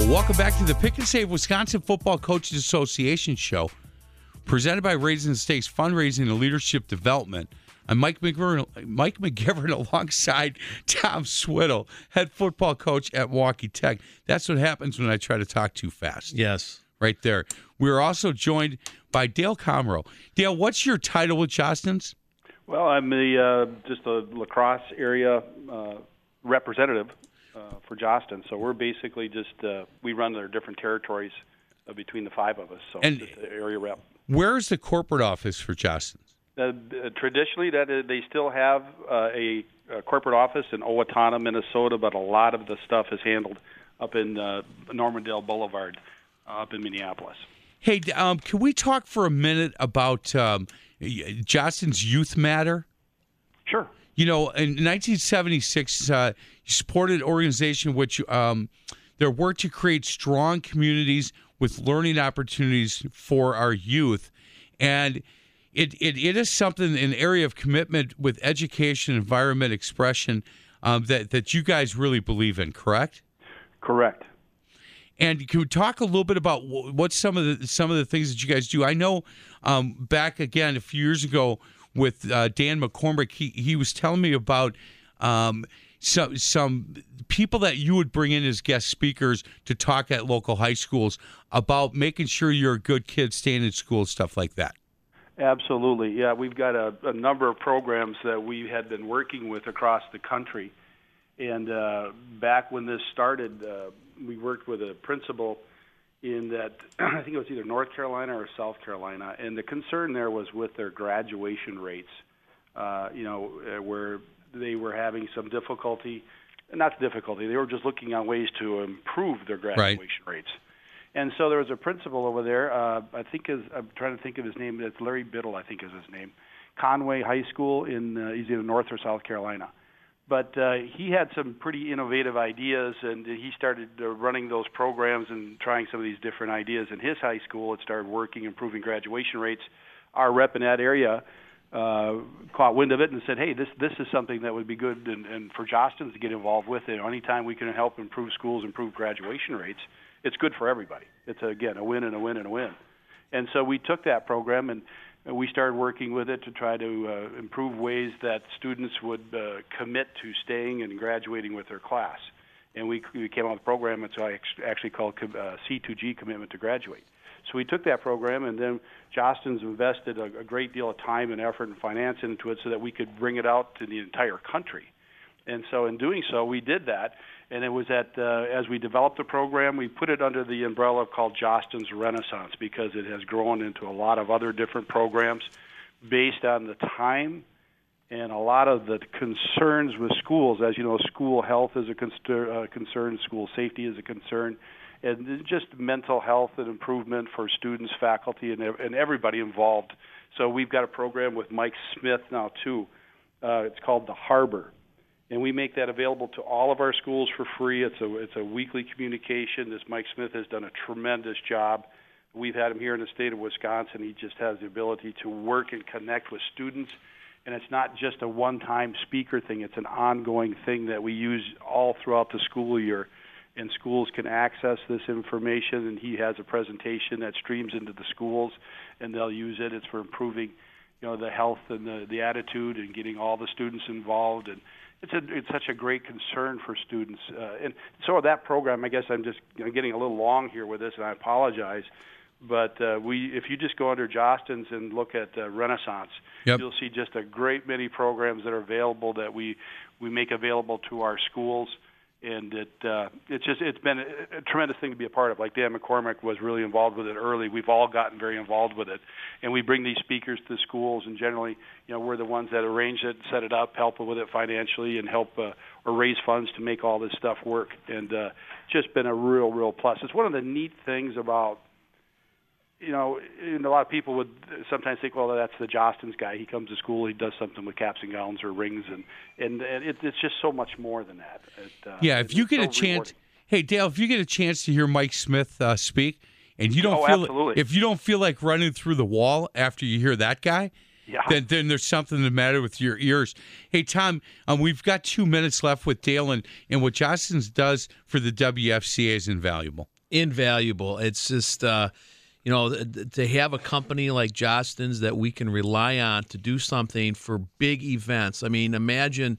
Welcome back to the Pick 'n Save Wisconsin Football Coaches Association show, presented by Raising the Stakes Fundraising and Leadership Development. I'm Mike McGivern, Mike McGivern alongside Tom Swiddle, head football coach at Walkie Tech. That's what happens when I try to talk too fast. Yes. Right there. We're also joined by Dale Comro. Dale, what's your title with Jostens? Well, I'm the uh, just a La Crosse area uh, representative uh, for Jostin. So we're basically just uh, we run their different territories uh, between the five of us. So And- just the area rep. Where is the corporate office for Jostens? Uh, uh, traditionally, that uh, they still have uh, a, a corporate office in Owatonna, Minnesota, but a lot of the stuff is handled up in uh, Normandale Boulevard, uh, up in Minneapolis. Hey, um, can we talk for a minute about um, Jostens Youth Matter? Sure. You know, in 1976, uh, you supported an organization which um, their work to create strong communities with learning opportunities for our youth, and it it, it is something an area of commitment with education, environment, expression um, that that you guys really believe in. Correct? Correct. And can we talk a little bit about wh- what some of the some of the things that you guys do? I know um, back again a few years ago with uh, Dan McCormick, he he was telling me about um, some some people that you would bring in as guest speakers to talk at local high schools about making sure you're a good kid, staying in school, stuff like that. Absolutely. Yeah, we've got a, a number of programs that we had been working with across the country. And uh, back when this started, uh, we worked with a principal in that I think it was either North Carolina or South Carolina, and the concern there was with their graduation rates. Uh, you know, uh, where they were having some difficulty, not difficulty, they were just looking on ways to improve their graduation right. rates. And so there was a principal over there. Uh, I think is I'm trying to think of his name. It's Larry Biddle, I think is his name. Conway High School in uh, either North or South Carolina. But uh, he had some pretty innovative ideas, and he started uh, running those programs and trying some of these different ideas in his high school. It started working, improving graduation rates. Our rep in that area uh, caught wind of it and said, "Hey, this this is something that would be good and, and for Jostens to get involved with. It. Anytime we can help improve schools, improve graduation rates, it's good for everybody. It's again a win and a win and a win." And so we took that program and we started working with it to try to uh, improve ways that students would uh, commit to staying and graduating with their class. And we, we came out with a program that's actually called uh, C2G Commitment to Graduate. So we took that program, and then Jostens invested a, a great deal of time and effort and finance into it so that we could bring it out to the entire country. And so, in doing so, we did that and it was at uh, as we developed the program, we put it under the umbrella called Jostens Renaissance because it has grown into a lot of other different programs based on the time and a lot of the concerns with schools. As you know, school health is a conster- uh, concern, school safety is a concern, and just mental health and improvement for students, faculty, and, and everybody involved. So we've got a program with Mike Smith now too. Uh, it's called the Harbor and we make that available to all of our schools for free. It's a it's a weekly communication. This Mike Smith has done a tremendous job. We've had him here in the state of Wisconsin. He just has the ability to work and connect with students, and it's not just a one-time speaker thing. It's an ongoing thing that we use all throughout the school year. And schools can access this information, and he has a presentation that streams into the schools, and they'll use it. It's for improving, you know, the health and the the attitude, and getting all the students involved and it's a it's such a great concern for students. Uh, and so that program, I guess I'm just know, getting a little long here with this, and I apologize. But uh, we, if you just go under Jostens and look at uh, Renaissance, yep. you'll see just a great many programs that are available that we we make available to our schools and it uh, it's just it's been a, a tremendous thing to be a part of. Like Dan McCormick was really involved with it early. We've all gotten very involved with it, and we bring these speakers to schools. And generally, you know, we're the ones that arrange it, set it up, help with it financially, and help uh, or raise funds to make all this stuff work. And uh, just been a real, real plus. It's one of the neat things about you know, and a lot of people would sometimes think, well, that's the Jostens guy. He comes to school, he does something with caps and gowns or rings, and and, and it, it's just so much more than that. It, uh, yeah, if you get so a chance, rewarding. hey Dale, if you get a chance to hear Mike Smith uh, speak, and you don't oh, feel absolutely. if you don't feel like running through the wall after you hear that guy. Yeah. Then, then there's something the matter with your ears. Hey, Tom, um, we've got two minutes left with Dale, and, and what Jostens does for the WFCA is invaluable. Invaluable. It's just, uh, you know, to have a company like Jostens that we can rely on to do something for big events. I mean, imagine,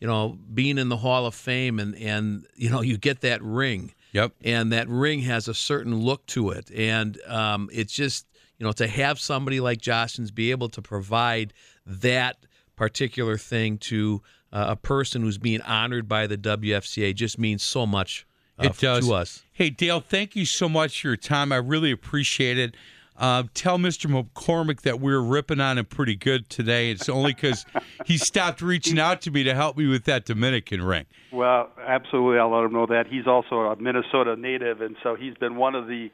you know, being in the Hall of Fame and and you know you get that ring. Yep. And that ring has a certain look to it, and um, it's just you know to have somebody like Jostens be able to provide that particular thing to uh, a person who's being honored by the WFCA just means so much it does. to us. Hey, Dale, thank you so much for your time. I really appreciate it. Uh, tell Mr. McCormick that we are ripping on him pretty good today. It's only because he stopped reaching out to me to help me with that Dominican ring. Well, absolutely. I'll let him know that. He's also a Minnesota native, and so he's been one of the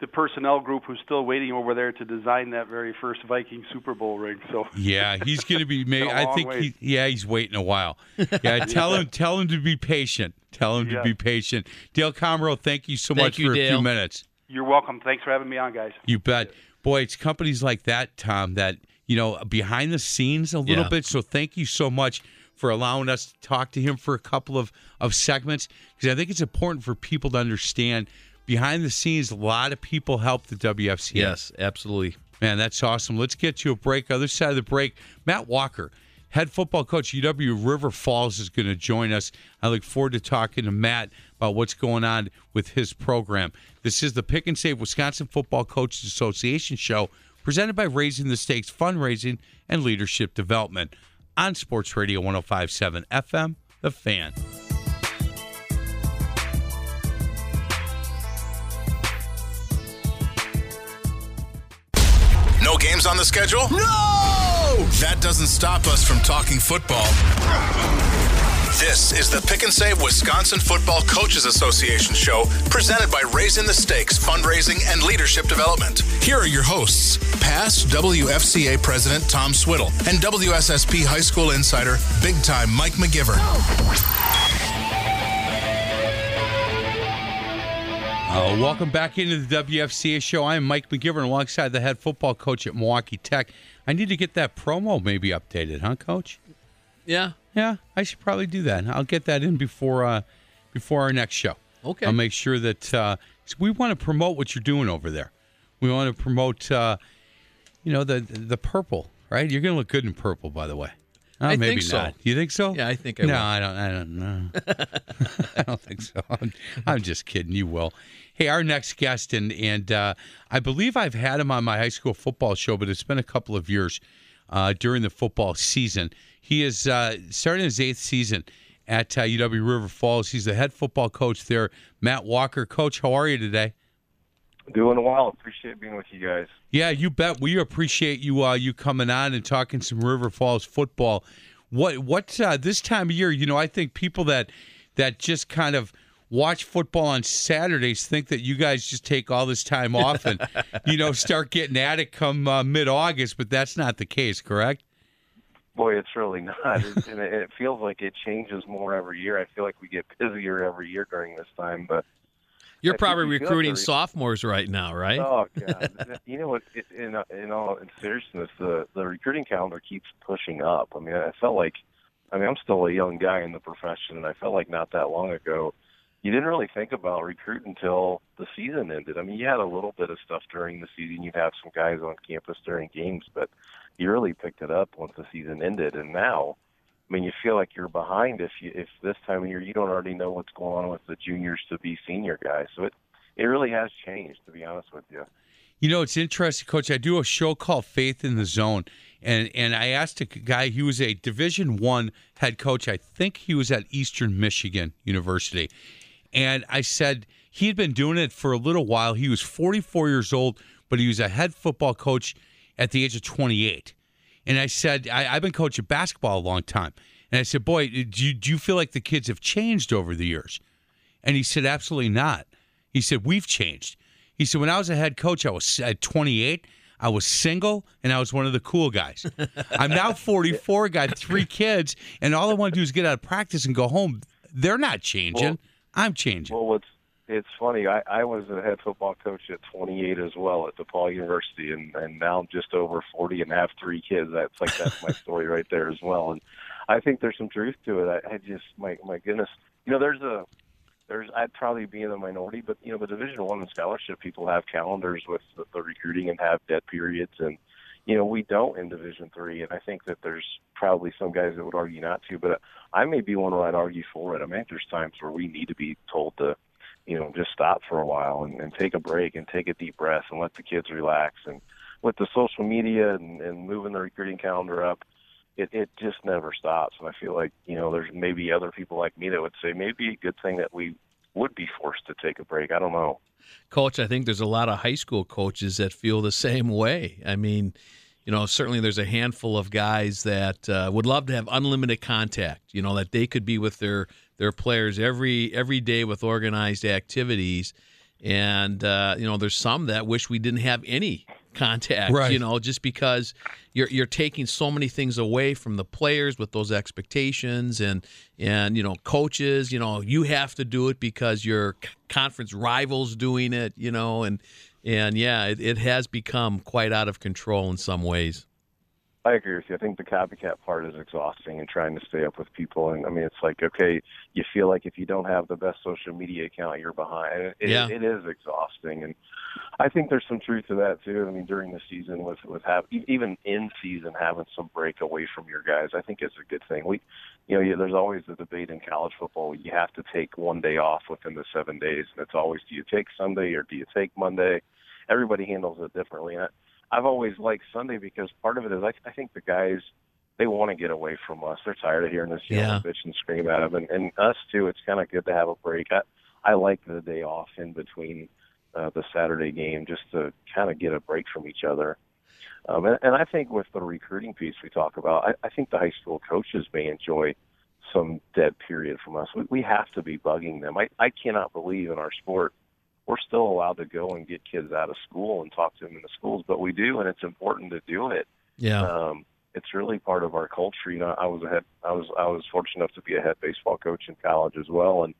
the personnel group who's still waiting over there to design that very first Viking Super Bowl ring. So yeah, he's going to be. Made, I think. He, yeah, he's waiting a while. Yeah, tell him. Tell him to be patient. Tell him yeah. to be patient. Dale Comro, thank you so thank much you, for Dale. a few minutes. You're welcome. Thanks for having me on, guys. You bet. Boy, it's companies like that, Tom, that you know behind the scenes a little Yeah. bit. So thank you so much for allowing us to talk to him for a couple of of segments because I think it's important for people to understand behind the scenes. A lot of people help the WFCA. Yes, absolutely. Man, that's awesome. Let's get to a break. Other side of the break, Matt Walker, head football coach, UW River Falls, is going to join us. I look forward to talking to Matt about what's going on with his program. This is the Pick 'n Save Wisconsin Football Coaches Association show presented by Raising the Stakes Fundraising and Leadership Development on Sports Radio 1057 FM, The Fan. Games on the schedule? No! That doesn't stop us from talking football. This is the Pick 'n Save Wisconsin Football Coaches Association show presented by Raising the Stakes Fundraising and Leadership Development. Here are your hosts, past WFCA President Tom Swiddle and WSSP High School Insider, big time Mike McGivern. Uh, welcome back into the WFCA show. I am Mike McGivern alongside the head football coach at Milwaukee Tech. I need to get that promo maybe updated, huh, Coach? Yeah. Yeah, I should probably do that. I'll get that in before uh, before our next show. Okay. I'll make sure that uh, we want to promote what you're doing over there. We want to promote, uh, you know, the the purple, right? You're going to look good in purple, by the way. Uh, I maybe think so. not. You think so? Yeah, I think I no, will. I don't. I don't know. I don't think so. I'm, I'm just kidding. You will. Hey, our next guest, and and uh, I believe I've had him on my high school football show, but it's been a couple of years uh, during the football season. He is uh, starting his eighth season at uh, UW River Falls. He's the head football coach there. Matt Walker, coach, how are you today? Doing well. Appreciate being with you guys. Yeah, you bet. We appreciate you uh, you coming on and talking some River Falls football. What what uh, this time of year? You know, I think people that that just kind of watch football on Saturdays think that you guys just take all this time off and you know start getting at it come uh, mid August, but that's not the case, correct? Boy, it's really not, and it feels like it changes more every year. I feel like we get busier every year during this time, but You're probably recruiting re- sophomores right now, right? Oh god! you know what? In in all in seriousness, the the recruiting calendar keeps pushing up. I mean, I felt like, I mean, I'm still a young guy in the profession, and I felt like not that long ago, you didn't really think about recruit until the season ended. I mean, you had a little bit of stuff during the season. You'd have some guys on campus during games, but you really picked it up once the season ended. And now, I mean, you feel like you're behind if you if this time of year you don't already know what's going on with the juniors to be senior guys. So it it really has changed, to be honest with you. You know, it's interesting, Coach. I do a show called Faith in the Zone, and and I asked a guy. He was a Division One head coach. I think he was at Eastern Michigan University, and I said he had been doing it for a little while. He was 44 years old, but he was a head football coach at the age of 28. And I said, I, I've been coaching basketball a long time. And I said, boy, do you, do you feel like the kids have changed over the years? And he said, absolutely not. He said, we've changed. He said, when I was a head coach, I was at 28. I was single and I was one of the cool guys. I'm now 44, got three kids, and all I want to do is get out of practice and go home. They're not changing. Well- I'm changing. Well, what's it's funny. I, I was a head football coach at 28 as well at DePauw University, and and now I'm just over 40 and have three kids. That's like that's my story right there as well. And I think there's some truth to it. I, I just my my goodness, you know, there's a there's I'd probably be in the minority, but you know, the Division One and scholarship people have calendars with the, the recruiting and have dead periods, and you know, we don't in Division Three. And I think that there's probably some guys that would argue not to, but I may be one where I'd argue for it. I mean, there's times where we need to be told to you know, just stop for a while and, and take a break and take a deep breath and let the kids relax. And with the social media and, and moving the recruiting calendar up, it, it just never stops. And I feel like, you know, there's maybe other people like me that would say maybe a good thing that we would be forced to take a break. I don't know. Coach, I think there's a lot of high school coaches that feel the same way. I mean, you know, certainly there's a handful of guys that uh, would love to have unlimited contact. You know, that they could be with their their players every every day with organized activities, and uh, you know, there's some that wish we didn't have any contact. Right. You know, just because you're you're taking so many things away from the players with those expectations and and you know coaches. You know, you have to do it because your conference rivals doing it. You know, and and yeah, it, it has become quite out of control in some ways. I agree with you. I think the copycat part is exhausting and trying to stay up with people. And I mean, it's like, okay, you feel like if you don't have the best social media account, you're behind. It, Yeah. it is exhausting. And I think there's some truth to that too. I mean, during the season with, with have, even in season, having some break away from your guys, I think it's a good thing. We, you know, you, there's always the debate in college football. You have to take one day off within the seven days. And it's always, do you take Sunday or do you take Monday? Everybody handles it differently. And I, I've always liked Sunday because part of it is I, I think the guys they want to get away from us. They're tired of hearing us yell Yeah. bitch and scream at them, and, and us too. It's kind of good to have a break. I I like the day off in between uh, the Saturday game just to kind of get a break from each other. Um, and, and I think with the recruiting piece we talk about, I, I think the high school coaches may enjoy some dead period from us. We, we have to be bugging them. I, I cannot believe in our sport we're still allowed to go and get kids out of school and talk to them in the schools, but we do, and it's important to do it. Yeah. Um, it's really part of our culture. You know, I was a head, I was I was fortunate enough to be a head baseball coach in college as well, and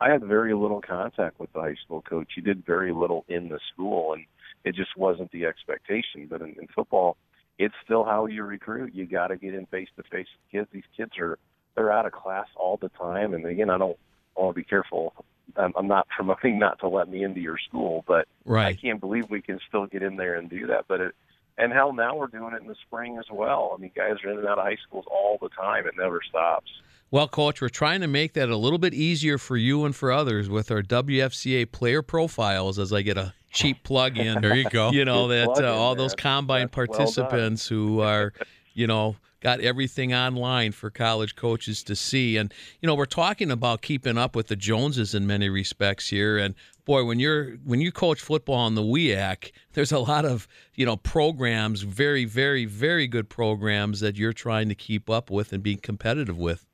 I had very little contact with the high school coach. He did very little in the school, and it just wasn't the expectation. But in, in football, it's still how you recruit. You got to get in face to face with kids. These kids are they're out of class all the time, and again, I don't I want to be careful. I'm, I'm not promoting not to let me into your school, but right. I can't believe we can still get in there and do that. But it, and hell, now we're doing it in the spring as well. I mean, guys are in and out of high schools all the time. It never stops. Well, coach, we're trying to make that a little bit easier for you and for others with our WFCA player profiles. As I get a cheap plug in, there you go. You know Good that uh, all man. those combine That's well participants who are, you know, got everything online for college coaches to see. And you know, we're talking about keeping up with the Joneses in many respects here. And boy, when you're when you coach football on the WIAC, there's a lot of you know programs, very, very, very good programs that you're trying to keep up with and be competitive with.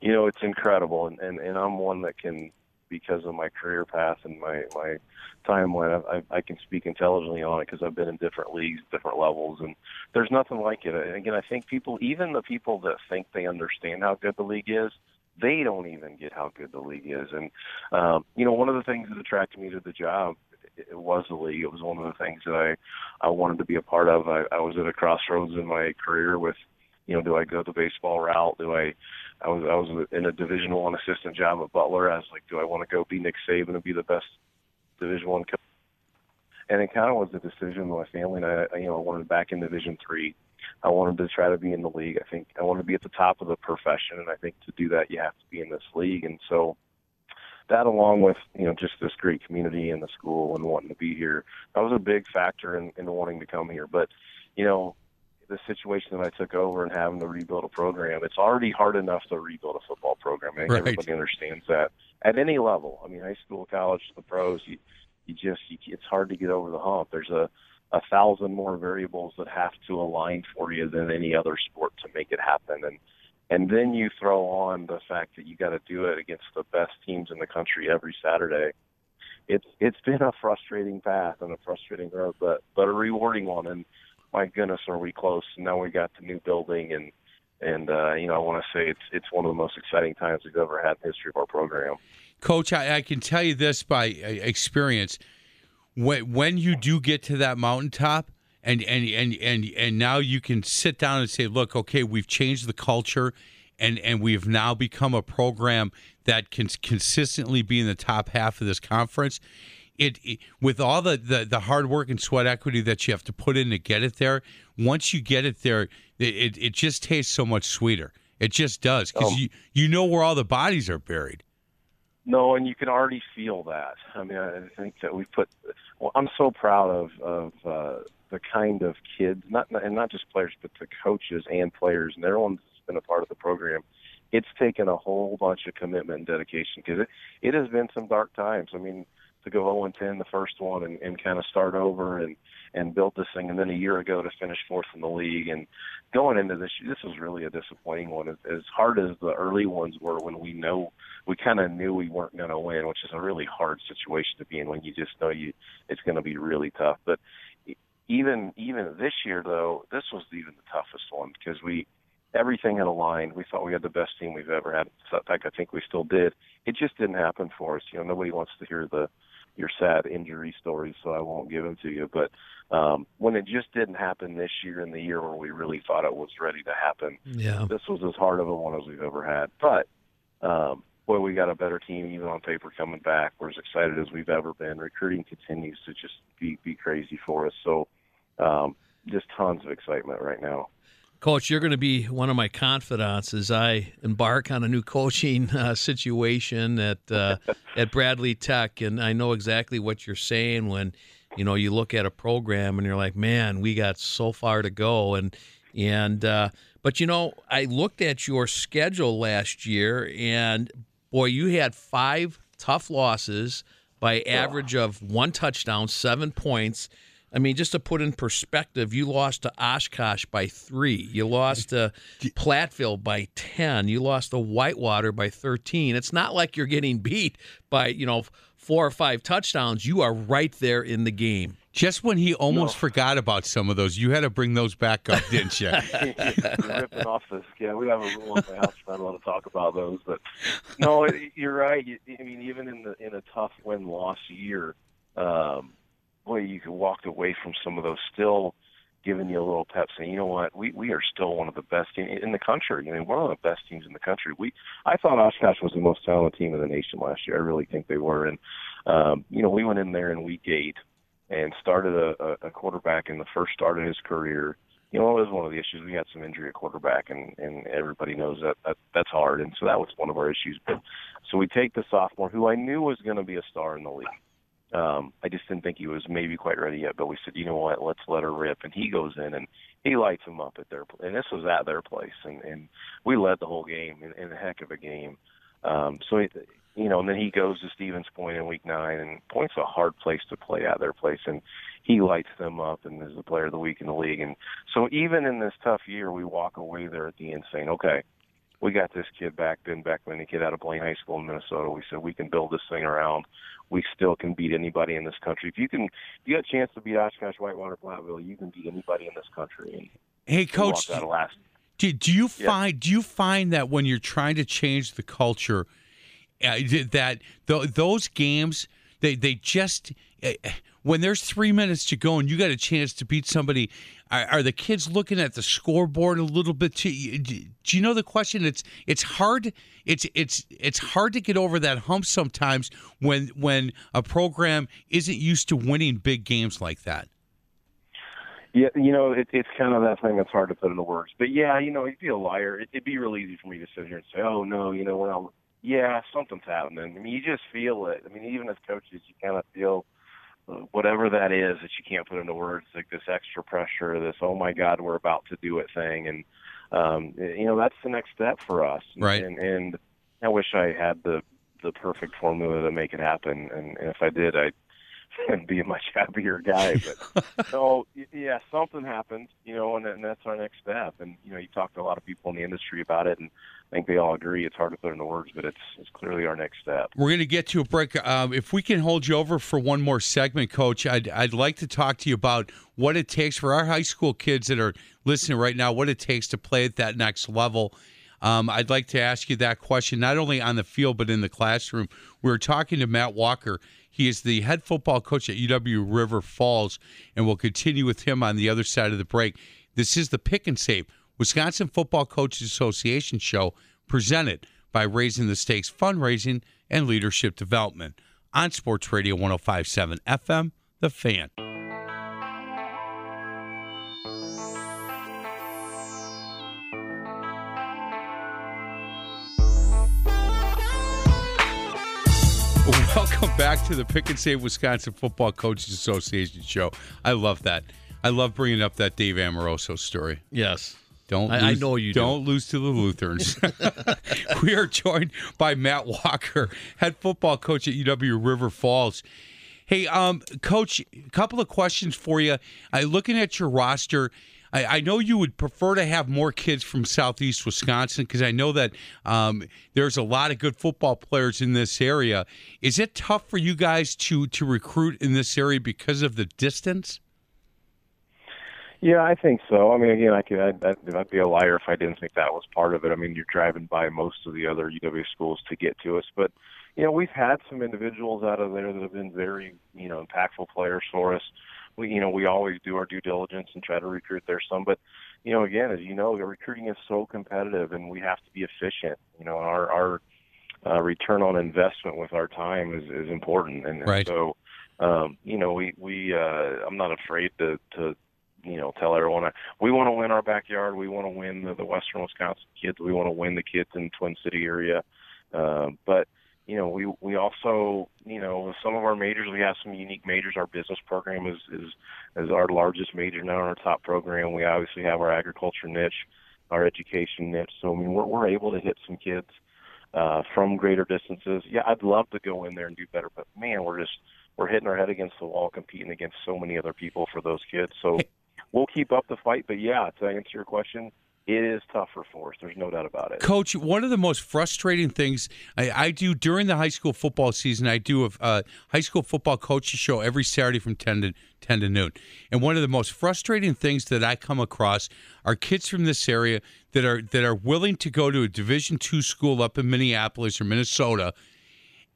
You know, it's incredible, and and, and I'm one that can, because of my career path and my my timeline, I, I can speak intelligently on it because I've been in different leagues, different levels, and there's nothing like it. And again, I think people, even the people that think they understand how good the league is, they don't even get how good the league is. And um, you know, one of the things that attracted me to the job it was the league. It was one of the things that I I wanted to be a part of. I, I was at a crossroads in my career with, you know, do I go the baseball route? Do I? I was I was in a Division One assistant job at Butler. I was like, do I want to go be Nick Saban and be the best Division One? And it kind of was a decision with my family. And I, I, you know, I wanted back in Division Three. I wanted to try to be in the league. I think I wanted to be at the top of the profession, and I think to do that, you have to be in this league. And so that along with you know just this great community and the school and wanting to be here that was a big factor in, in wanting to come here but you know the situation that I took over and having to rebuild a program it's already hard enough to rebuild a football program I think Right. everybody understands that at any level I mean high school college the pros you you just you, it's hard to get over the hump there's a a thousand more variables that have to align for you than any other sport to make it happen and and then you throw on the fact that you got to do it against the best teams in the country every Saturday. It's it's been a frustrating path and a frustrating road, but but a rewarding one. And my goodness, are we close? Now we got the new building, and and uh, you know I want to say it's it's one of the most exciting times we've ever had in the history of our program. Coach, I, I can tell you this by uh, experience. When when you do get to that mountaintop, and and and and and now you can sit down and say, look, okay, we've changed the culture, and and we've now become a program that can consistently be in the top half of this conference. It, it with all the, the the hard work and sweat equity that you have to put in to get it there. Once you get it there, it it, it just tastes so much sweeter. It just does because Oh. you you know where all the bodies are buried. No, and you can already feel that. I mean, I think that we put. Well, I'm so proud of of uh, the kind of kids, not and not just players, but the coaches and players, and everyone that's been a part of the program. It's taken a whole bunch of commitment and dedication because it it has been some dark times. I mean, to go 0 and 10 the first one and, and kind of start over and and build this thing, and then a year ago to finish fourth in the league, and going into this, this was really a disappointing one. As, as hard as the early ones were, when we know we kind of knew we weren't going to win, which is a really hard situation to be in when you just know you it's going to be really tough. But even even this year though, this was even the toughest one because we everything had aligned. We thought we had the best team we've ever had. In fact, I think we still did. It just didn't happen for us. You know, nobody wants to hear the your sad injury stories, so I won't give them to you. But um, when it just didn't happen this year, in the year where we really thought it was ready to happen, Yeah. this was as hard of a one as we've ever had. But um, boy, we got a better team even on paper coming back. We're as excited as we've ever been. Recruiting continues to just be be crazy for us. So um, just tons of excitement right now. Coach, you're going to be one of my confidants as I embark on a new coaching uh, situation at uh, at Bradley Tech, and I know exactly what you're saying when you know you look at a program and you're like, man, we got so far to go, and and uh, but you know, I looked at your schedule last year, and boy, you had five tough losses by average of one touchdown, seven points. I mean, just to put in perspective, you lost to Oshkosh by three. You lost to Platteville by 10. You lost to Whitewater by 13. It's not like you're getting beat by, you know, four or five touchdowns. You are right there in the game. Just when he almost no. forgot about some of those, you had to bring those back up, didn't you? ripping off this. Yeah, we have a rule in the house. I don't want to talk about those, but no, you're right. I mean, even in the in a tough win loss year, um, boy, you could walk away from some of those still giving you a little pep, saying, you know what, we we are still one of the best teams in the country. I mean, one of the best teams in the country. We I thought Oshkosh was the most talented team in the nation last year. I really think they were, and um, you know, we went in there in week eight and started a, a quarterback in the first start of his career. You know, it was one of the issues. We had some injury at quarterback, and and everybody knows that, that that's hard, and so that was one of our issues. But so we take the sophomore, who I knew was going to be a star in the league um, I just didn't think he was maybe quite ready yet. But we said, you know what, let's let her rip. And he goes in and he lights them up at their and this was at their place, and and we led the whole game in, in a heck of a game. Um, so it, you know, and then he goes to Stevens Point in week nine, and Point's a hard place to play at their place, and he lights them up and is the player of the week in the league. And so even in this tough year, we walk away there at the end saying, okay, we got this kid back, Ben Beckman, a kid out of Blaine High School in Minnesota. We said we can build this thing around. We still can beat anybody in this country. If you can, if you got a chance to beat Oshkosh, Whitewater, Platteville, you can beat anybody in this country. And hey, coach, do, do you find do you find that when you're trying to change the culture, uh, that th- those games they they just uh, when there's three minutes to go and you got a chance to beat somebody, are, are, the kids looking at the scoreboard a little bit too? Do you know the question? It's it's hard. It's it's it's hard to get over that hump sometimes when when a program isn't used to winning big games like that. Yeah, you know, it, it's kind of that thing that's hard to put into words. But yeah, you know, you'd be a liar. It, would be real easy for me to sit here and say, "Oh no, you know, well, yeah, something's happening." I mean, you just feel it. I mean, even as coaches, you kind of feel whatever that is that you can't put into words, like this extra pressure, this oh my God, we're about to do it thing, and um, you know that's the next step for us. Right. And, and I wish I had the the perfect formula to make it happen, and, and if I did, I'd and be a much happier guy. But so yeah, something happened, you know, and, and that's our next step. And you know, you talk to a lot of people in the industry about it, and I think they all agree. It's hard to put into words, but it's it's clearly our next step. We're going to get to a break. Um, if we can hold you over for one more segment, Coach, I'd I'd like to talk to you about what it takes for our high school kids that are listening right now. What it takes to play at that next level. Um, I'd like to ask you that question, not only on the field but in the classroom. We were talking to Matt Walker. He is the head football coach at UW River Falls, and we'll continue with him on the other side of the break. This is the Pick 'n Save Wisconsin Football Coaches Association show presented by Raising the Stakes Fundraising and Leadership Development on Sports Radio 1057 FM, The Fan. Welcome back to the Pick 'n Save Wisconsin Football Coaches Association show. I love that. I love bringing up that Dave Amoroso story. Yes. Don't I, lose, I know you don't do. lose to the Lutherans. we are joined by Matt Walker, head football coach at UW River Falls. Hey, um, coach, a couple of questions for you. Uh, looking at your roster, I, I, know you would prefer to have more kids from Southeast Wisconsin because I know that um, there's a lot of good football players in this area. Is it tough for you guys to to recruit in this area because of the distance? Yeah, I think so. I mean, again, I could I'd, I'd be a liar if I didn't think that was part of it. I mean, you're driving by most of the other UW schools to get to us, but you know, we've had some individuals out of there that have been very, you know, impactful players for us. We, you know, we always do our due diligence and try to recruit there some, but you know, again, as you know, the recruiting is so competitive, and we have to be efficient. You know, our our uh, return on investment with our time is is important, and, right. and so um, you know, we we uh, I'm not afraid to to you know tell everyone we want to win our backyard. We want to win the, the Western Wisconsin kids. We want to win the kids in the Twin City area. Uh, but you know we we also you know some of our majors we have some unique majors. Our business program is is is our largest major now in our top program. We obviously have our agriculture niche, our education niche. So I mean we're we're able to hit some kids uh, from greater distances. Yeah, I'd love to go in there and do better, but man, we're just we're hitting our head against the wall, competing against so many other people for those kids. So we'll keep up the fight. But yeah, to answer your question, it is tougher for us. There's no doubt about it. Coach, one of the most frustrating things I, I do during the high school football season, I do a uh, high school football coaches show every Saturday from 10 to 10 to noon. And one of the most frustrating things that I come across are kids from this area that are that are willing to go to a Division two school up in Minneapolis or Minnesota,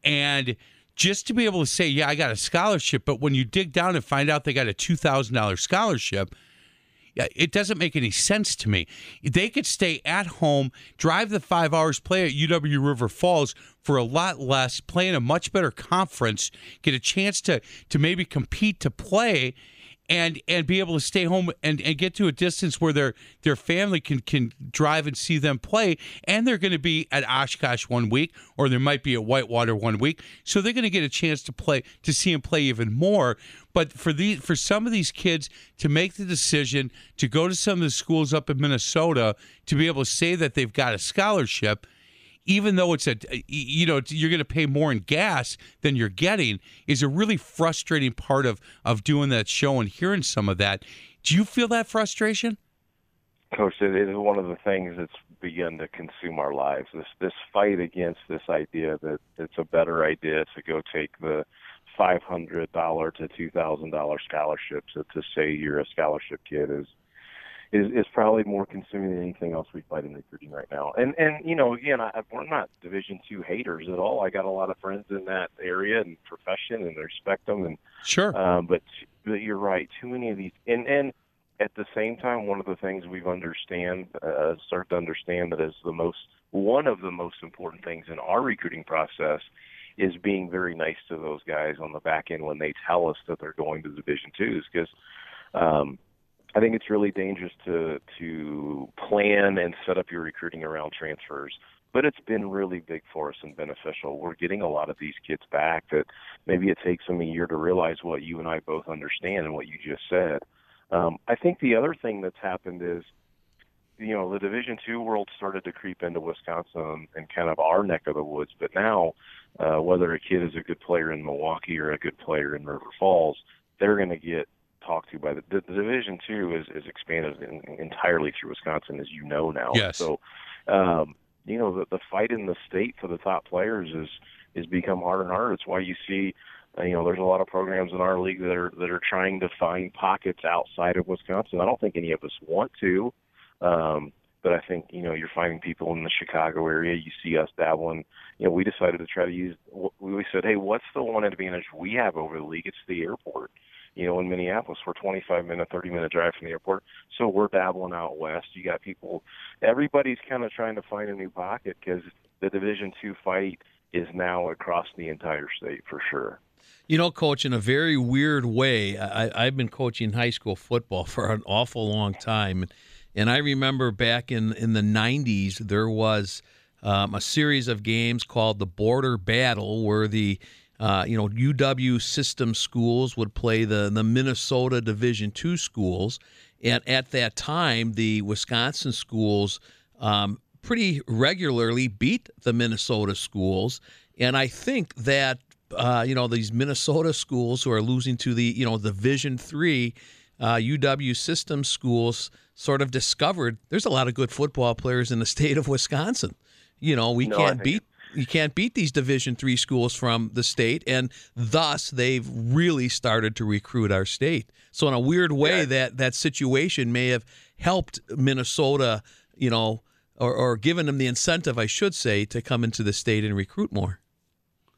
and just to be able to say, "Yeah, I got a scholarship," but when you dig down and find out they got a two thousand dollars scholarship it doesn't make any sense to me. They could stay at home, drive the five hours, play at UW River Falls for a lot less, play in a much better conference, get a chance to to maybe compete to play, and and be able to stay home and, and get to a distance where their their family can can drive and see them play. And they're going to be at Oshkosh one week or there might be at Whitewater one week. So they're going to get a chance to play to see them play even more. But for the for some of these kids to make the decision to go to some of the schools up in Minnesota to be able to say that they've got a scholarship even though it's a you know you're going to pay more in gas than you're getting is a really frustrating part of of doing that show and hearing some of that. Do you feel that frustration? Coach it is one of the things that's begun to consume our lives. This this fight against this idea that it's a better idea to go take the five hundred dollar to two thousand dollar scholarship to, to say you're a scholarship kid is is is probably more consuming than anything else we fight in recruiting right now. And and you know, again, I, we're not Division two haters at all. I got a lot of friends in that area and profession, and I respect them. And sure, um, but but you're right. Too many of these, and and at the same time, one of the things we've understand uh, start to understand that is the most one of the most important things in our recruiting process is being very nice to those guys on the back end when they tell us that they're going to Division twos because. Um, I think it's really dangerous to to plan and set up your recruiting around transfers. But it's been really big for us and beneficial. We're getting a lot of these kids back that maybe it takes them a year to realize what you and I both understand and what you just said. Um, I think the other thing that's happened is, you know, the Division two world started to creep into Wisconsin and kind of our neck of the woods. But now, uh, whether a kid is a good player in Milwaukee or a good player in River Falls, they're going to get talked to by the, the, the Division Two is is expanded in, entirely through Wisconsin, as you know now. Yes. So, um, you know, the, the fight in the state for the top players is is become harder and harder. It's why you see, uh, you know, there's a lot of programs in our league that are that are trying to find pockets outside of Wisconsin. I don't think any of us want to. Um, but I think you know you're finding people in the Chicago area. You see us dabbling. You know, we decided to try to use. We said, hey, what's the one advantage we have over the league? It's the airport you know, in Minneapolis. We're 25 minute, 30 minute drive from the airport. So we're dabbling out west. You got people, everybody's kind of trying to find a new pocket because the Division two fight is now across the entire state for sure. You know, coach, in a very weird way, I, I've been coaching high school football for an awful long time. And I remember back in, in the 90s, there was um, a series of games called the Border Battle where the uh, you know, UW system schools would play the the Minnesota Division two schools, and at that time, the Wisconsin schools um, pretty regularly beat the Minnesota schools, and I think that uh, you know these Minnesota schools who are losing to the you know Division three uh, UW system schools sort of discovered there's a lot of good football players in the state of Wisconsin. You know, we no, can't beat you can't beat these division three schools from the state and thus they've really started to recruit our state. So in a weird way yeah. that that situation may have helped minnesota you know or, or given them the incentive i should say to come into the state and recruit more.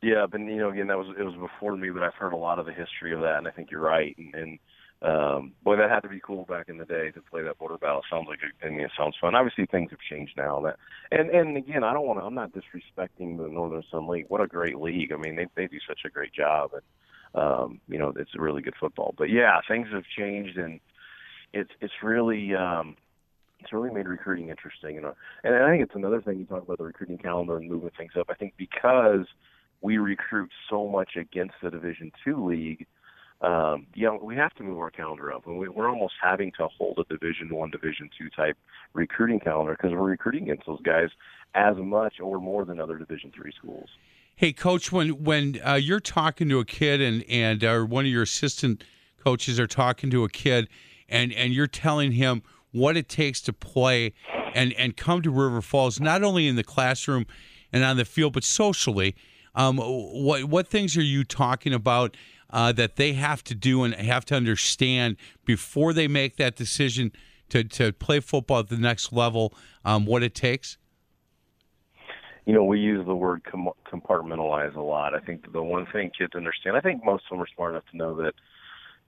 Yeah but you know again that was it was before me but i've heard a lot of the history of that and i think you're right. And, and um, boy, that had to be cool back in the day to play that border battle. Sounds like I mean, it sounds fun. Obviously, things have changed now. That and and again, I don't want to. I'm not disrespecting the Northern Sun League. What a great league! I mean, they they do such a great job, and um, you know, it's really good football. But yeah, things have changed, and it's it's really um, it's really made recruiting interesting. And uh, and I think it's another thing you talk about the recruiting calendar and moving things up. I think because we recruit so much against the Division two league um, you know, we have to move our calendar up, and we, we're almost having to hold a Division One, Division Two type recruiting calendar because we're recruiting against those guys as much or more than other Division Three schools. Hey, coach, when when uh, you're talking to a kid and and uh, one of your assistant coaches are talking to a kid, and and you're telling him what it takes to play and and come to River Falls, not only in the classroom and on the field, but socially. Um, what what things are you talking about? Uh, that they have to do and have to understand before they make that decision to, to play football at the next level, um, what it takes? You know, we use the word com- compartmentalize a lot. I think the one thing kids understand, I think most of them are smart enough to know that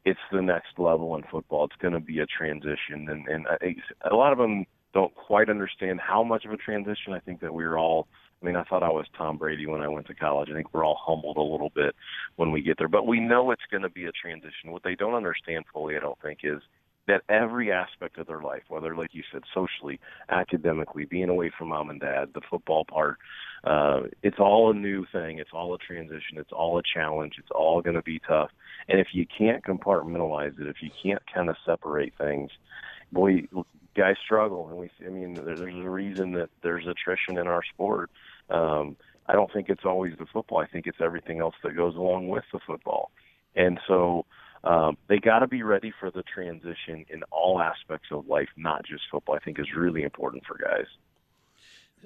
it's the next level in football. It's going to be a transition, and and I a lot of them don't quite understand how much of a transition. I think that we're all I mean, I thought I was Tom Brady when I went to college. I think we're all humbled a little bit when we get there, but we know it's going to be a transition. What they don't understand fully, I don't think, is that every aspect of their life, whether, like you said, socially, academically, being away from mom and dad, the football part, uh, it's all a new thing. It's all a transition. It's all a challenge. It's all going to be tough. And if you can't compartmentalize it, if you can't kind of separate things, boy, guys struggle, and we. I mean, there's a reason that there's attrition in our sport. Um, I don't think it's always the football. I think it's everything else that goes along with the football, and so um, they got to be ready for the transition in all aspects of life, not just football. I think is really important for guys.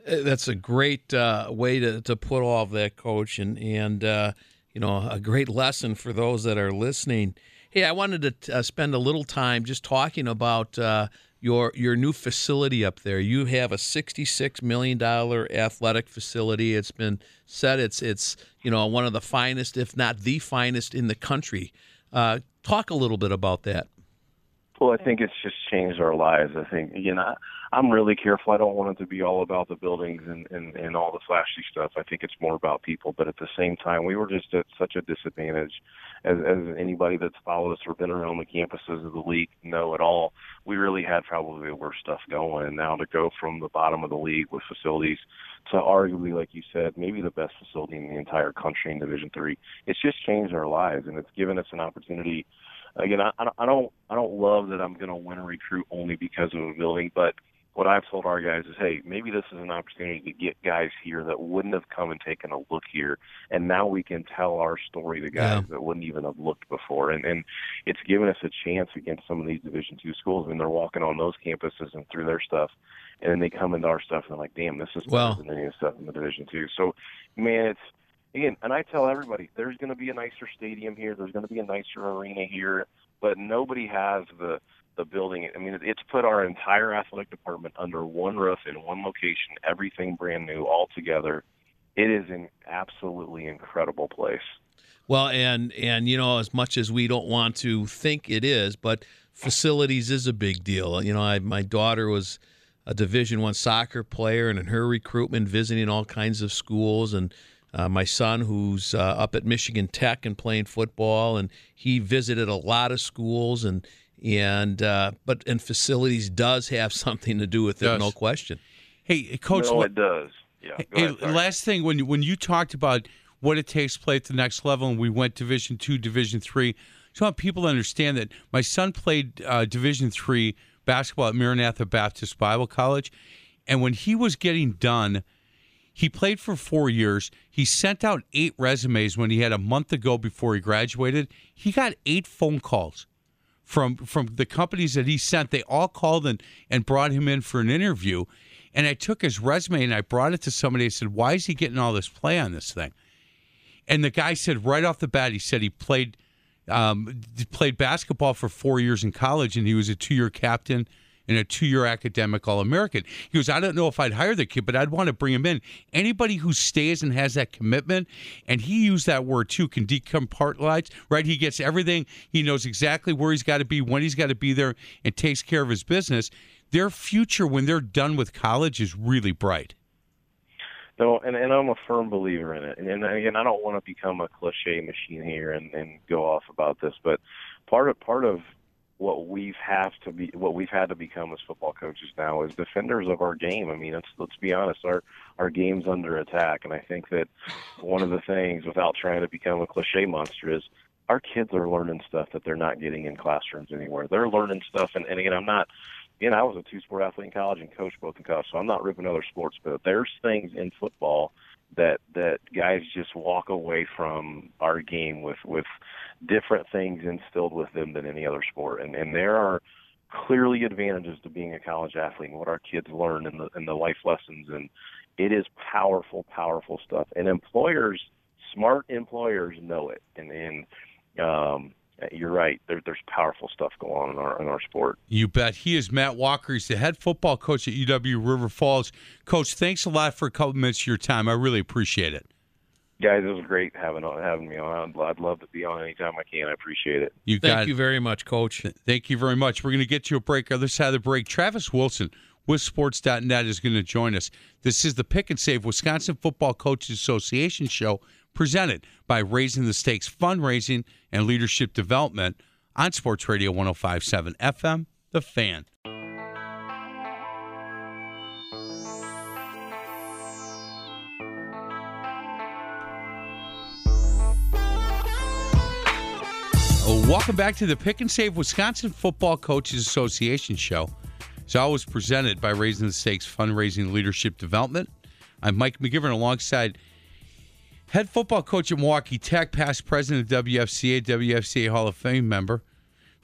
Uh, that's a great uh, way to, to put all of that, coach, and and uh, you know a great lesson for those that are listening. Hey, I wanted to uh, spend a little time just talking about uh, your your new facility up there. You have a sixty-six million dollar athletic facility. It's been said it's it's you know one of the finest, if not the finest, in the country. Uh, talk a little bit about that. Well, I think it's just changed our lives. I think you know I'm really careful. I don't want it to be all about the buildings and, and and all the flashy stuff. I think it's more about people. But at the same time, we were just at such a disadvantage, as as anybody that's followed us or been around the campuses of the league know at all. We really had probably the worst stuff going. And now to go from the bottom of the league with facilities to arguably, like you said, maybe the best facility in the entire country in Division Three, it's just changed our lives, and it's given us an opportunity again, I, I don't I don't love that I'm going to win a recruit only because of a building, but what I've told our guys is, hey, maybe this is an opportunity to get guys here that wouldn't have come and taken a look here, and now we can tell our story to guys yeah. that wouldn't even have looked before, and and it's given us a chance against some of these Division two schools. I mean, they're walking on those campuses and through their stuff, and then they come into our stuff and they're like, damn, this is better than any of the stuff in the Division two. So, man, it's again, and I tell everybody, there's going to be a nicer stadium here, there's going to be a nicer arena here, but nobody has the the building. I mean, it's put our entire athletic department under one roof in one location, everything brand new, all together. It is an absolutely incredible place. Well, and and you know, as much as we don't want to think it is, but facilities is a big deal. You know, I, my daughter was a Division One soccer player, and in her recruitment, visiting all kinds of schools, and uh, my son, who's uh, up at Michigan Tech and playing football, and he visited a lot of schools, and and uh, but and facilities does have something to do with it, no question. Hey, coach, no, it does. Yeah. Hey, ahead, last thing when you, when you talked about what it takes to play at the next level, and we went Division two, Division three. I want people to understand that my son played uh, Division three basketball at Maranatha Baptist Bible College, and when he was getting done. He played for four years. He sent out eight resumes when he had a month ago before he graduated. He got eight phone calls from from the companies that he sent. They all called and, and brought him in for an interview. And I took his resume and I brought it to somebody. I said, Why is he getting all this play on this thing? And the guy said right off the bat, he said he played um, played basketball for four years in college and he was a two year captain and a two year academic All American. He goes, I don't know if I'd hire the kid, but I'd want to bring him in. Anybody who stays and has that commitment, and he used that word too, can decompartmentalize, right? He gets everything. He knows exactly where he's got to be, when he's got to be there, and takes care of his business. Their future when they're done with college is really bright. No, and, and I'm a firm believer in it. And, and again, I don't want to become a cliche machine here and, and go off about this, but part of part of what we've have to be what we've had to become as football coaches now is defenders of our game. I mean, let's let's be honest, our our game's under attack, and I think that one of the things, without trying to become a cliche monster, is our kids are learning stuff that they're not getting in classrooms anywhere. They're learning stuff, and, and again, I'm not. You know, I was a two-sport athlete in college and coached both in college, so I'm not ripping other sports, but there's things in football that that guys just walk away from our game with with different things instilled with them than any other sport, and and there are clearly advantages to being a college athlete and what our kids learn and the and the life lessons and it is powerful, powerful stuff. And employers, smart employers, know it. And and um, you're right. There, there's powerful stuff going on in our in our sport. You bet. He is Matt Walker. He's the head football coach at UW River Falls. Coach, thanks a lot for a couple minutes of your time. I really appreciate it. Guys, it was great having having me on. I'd, I'd love to be on anytime I can. I appreciate it. You Thank got you very much, Coach. Thank you very much. We're going to get to a break. Other side of the break, Travis Wilson with Sports.net is going to join us. This is the Pick 'n Save Wisconsin Football Coaches Association show presented by Raising the Stakes Fundraising and Leadership Development on Sports Radio 1057 FM, The Fan. Uh, welcome back to the Pick 'n Save Wisconsin Football Coaches Association show. It's always presented by Raising the Stakes Fundraising Leadership Development. I'm Mike McGivern alongside head football coach at Milwaukee Tech, past president of WFCA, WFCA Hall of Fame member,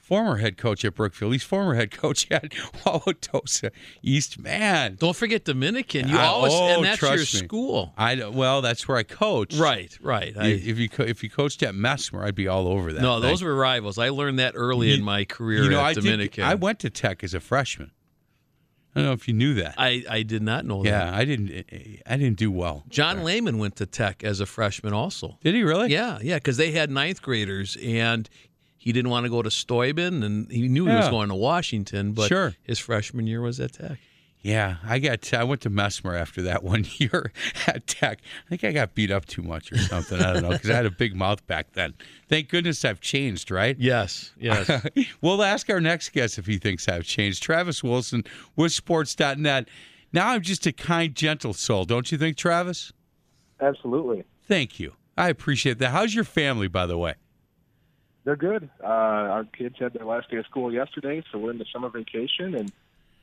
former head coach at Brookfield. He's former head coach at Wauwatosa East. Man, don't forget Dominican. You I- always oh, and that's your me. school. I well, that's where I coached. Right, right. I- if you if you coached at Messmer, I'd be all over that. no, those thing. were rivals. I learned that early in my career You know, at I Dominican. Did, I went to Tech as a freshman. I don't know if you knew that. I, I did not know that. yeah, I didn't. Eh, eh, I didn't do well. John Lehman went to Tech as a freshman also. Did he really? Yeah, yeah, because they had ninth graders and he didn't want to go to Steuben and he knew he was going to Washington, but Sure. his freshman year was at Tech. Yeah, I got. I went to Messmer after that one year at Tech. I think I got beat up too much or something. I don't know because I had a big mouth back then. Thank goodness I've changed, right? Yes, yes. we'll ask our next guest if he thinks I've changed. Travis Wilson with Sports.net. Now I'm just a kind, gentle soul, don't you think, Travis? Absolutely. Thank you. I appreciate that. How's your family, by the way? They're good. Uh, our kids had their last day of school yesterday, so we're in the summer vacation, and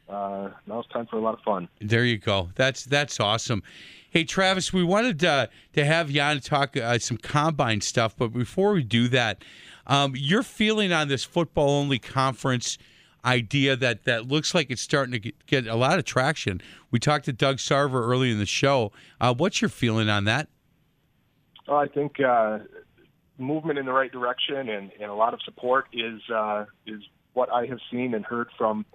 uh, now it's time for a lot of fun. There you go. That's that's awesome. Hey, Travis, we wanted uh, to have to talk uh, some combine stuff, but before we do that, um, your feeling on this football only conference idea that that looks like it's starting to get, get a lot of traction. We talked to Doug Sarver early in the show. Uh, what's your feeling on that? Well, I think uh, movement in the right direction and, and a lot of support is uh, is what I have seen and heard from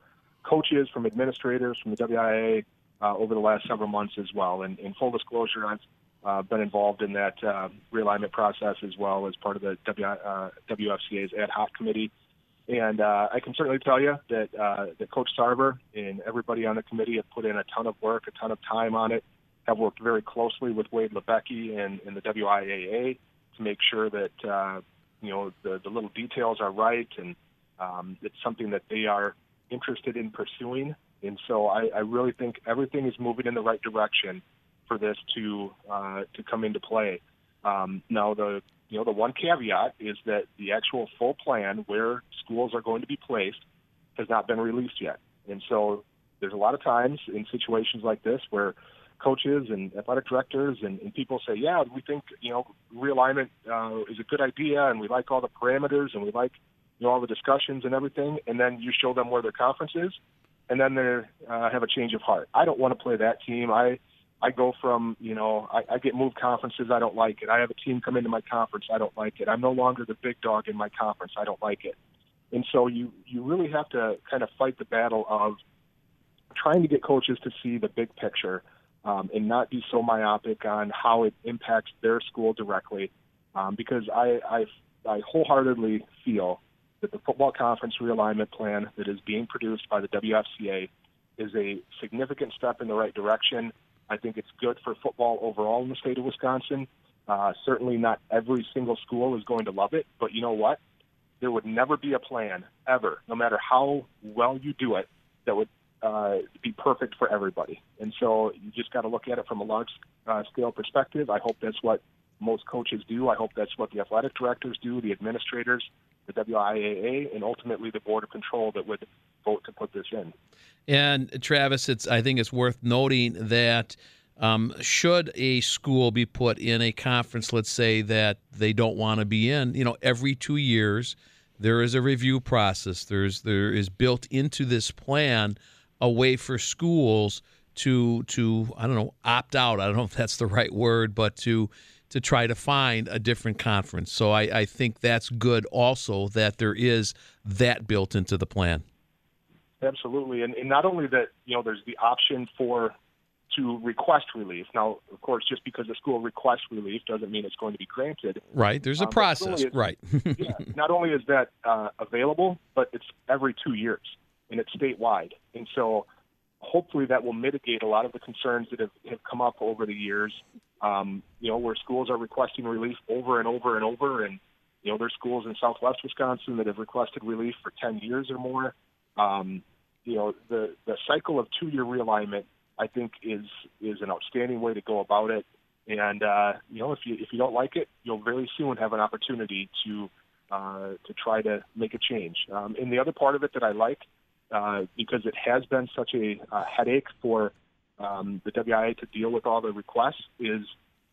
coaches, from administrators, from the WIAA uh, over the last several months as well. And in full disclosure, I've uh, been involved in that uh, realignment process as well as part of the w, uh, WFCA's ad hoc committee. And uh, I can certainly tell you that uh, that Coach Sarver and everybody on the committee have put in a ton of work, a ton of time on it. Have worked very closely with Wade Labecki and, and the WIAA to make sure that uh, you know the, the little details are right and um, it's something that they are interested in pursuing. And so I, I really think everything is moving in the right direction for this to uh, to come into play. Um, now the you know the one caveat is that the actual full plan where schools are going to be placed has not been released yet, and so there's a lot of times in situations like this where coaches and athletic directors and, and people say, yeah, we think you know realignment uh, is a good idea, and we like all the parameters, and we like you know all the discussions and everything, and then you show them where their conference is, and then they uh, have a change of heart. I don't want to play that team. I I go from, you know, I, I get moved conferences. I don't like it. I have a team come into my conference. I don't like it. I'm no longer the big dog in my conference. I don't like it. And so you, you really have to kind of fight the battle of trying to get coaches to see the big picture um, and not be so myopic on how it impacts their school directly. Um, because I, I, I wholeheartedly feel that the football conference realignment plan that is being produced by the WFCA is a significant step in the right direction. I think it's good for football overall in the state of Wisconsin. Uh, certainly not every single school is going to love it, but you know what? There would never be a plan ever, no matter how well you do it, that would uh, be perfect for everybody. And so you just got to look at it from a large uh, scale perspective. I hope that's what most coaches do. I hope that's what the athletic directors do, the administrators, the WIAA, and ultimately the board of control that would vote to put this in. And Travis, it's I think it's worth noting that um, should a school be put in a conference, let's say that they don't want to be in, you know, every two years there is a review process. There's there is built into this plan a way for schools to to I don't know opt out. I don't know if that's the right word, but to to try to find a different conference. So I, I think that's good also that there is that built into the plan. Absolutely, and, and not only that, you know, there's the option for to request relief. Now, of course, just because the school requests relief doesn't mean it's going to be granted. Right. There's a um, process. Is, right. yeah. Not only is that uh, available, but it's every two years and it's statewide. And so hopefully that will mitigate a lot of the concerns that have, have come up over the years, um, you know, where schools are requesting relief over and over and over. And, you know, there's schools in southwest Wisconsin that have requested relief for 10 years or more. Um, you know, the, the cycle of two year realignment, I think, is is an outstanding way to go about it. And uh, you know, if you if you don't like it, you'll very soon have an opportunity to uh, to try to make a change. Um, and the other part of it that I like, uh, because it has been such a, a headache for um, the WIAA to deal with all the requests, is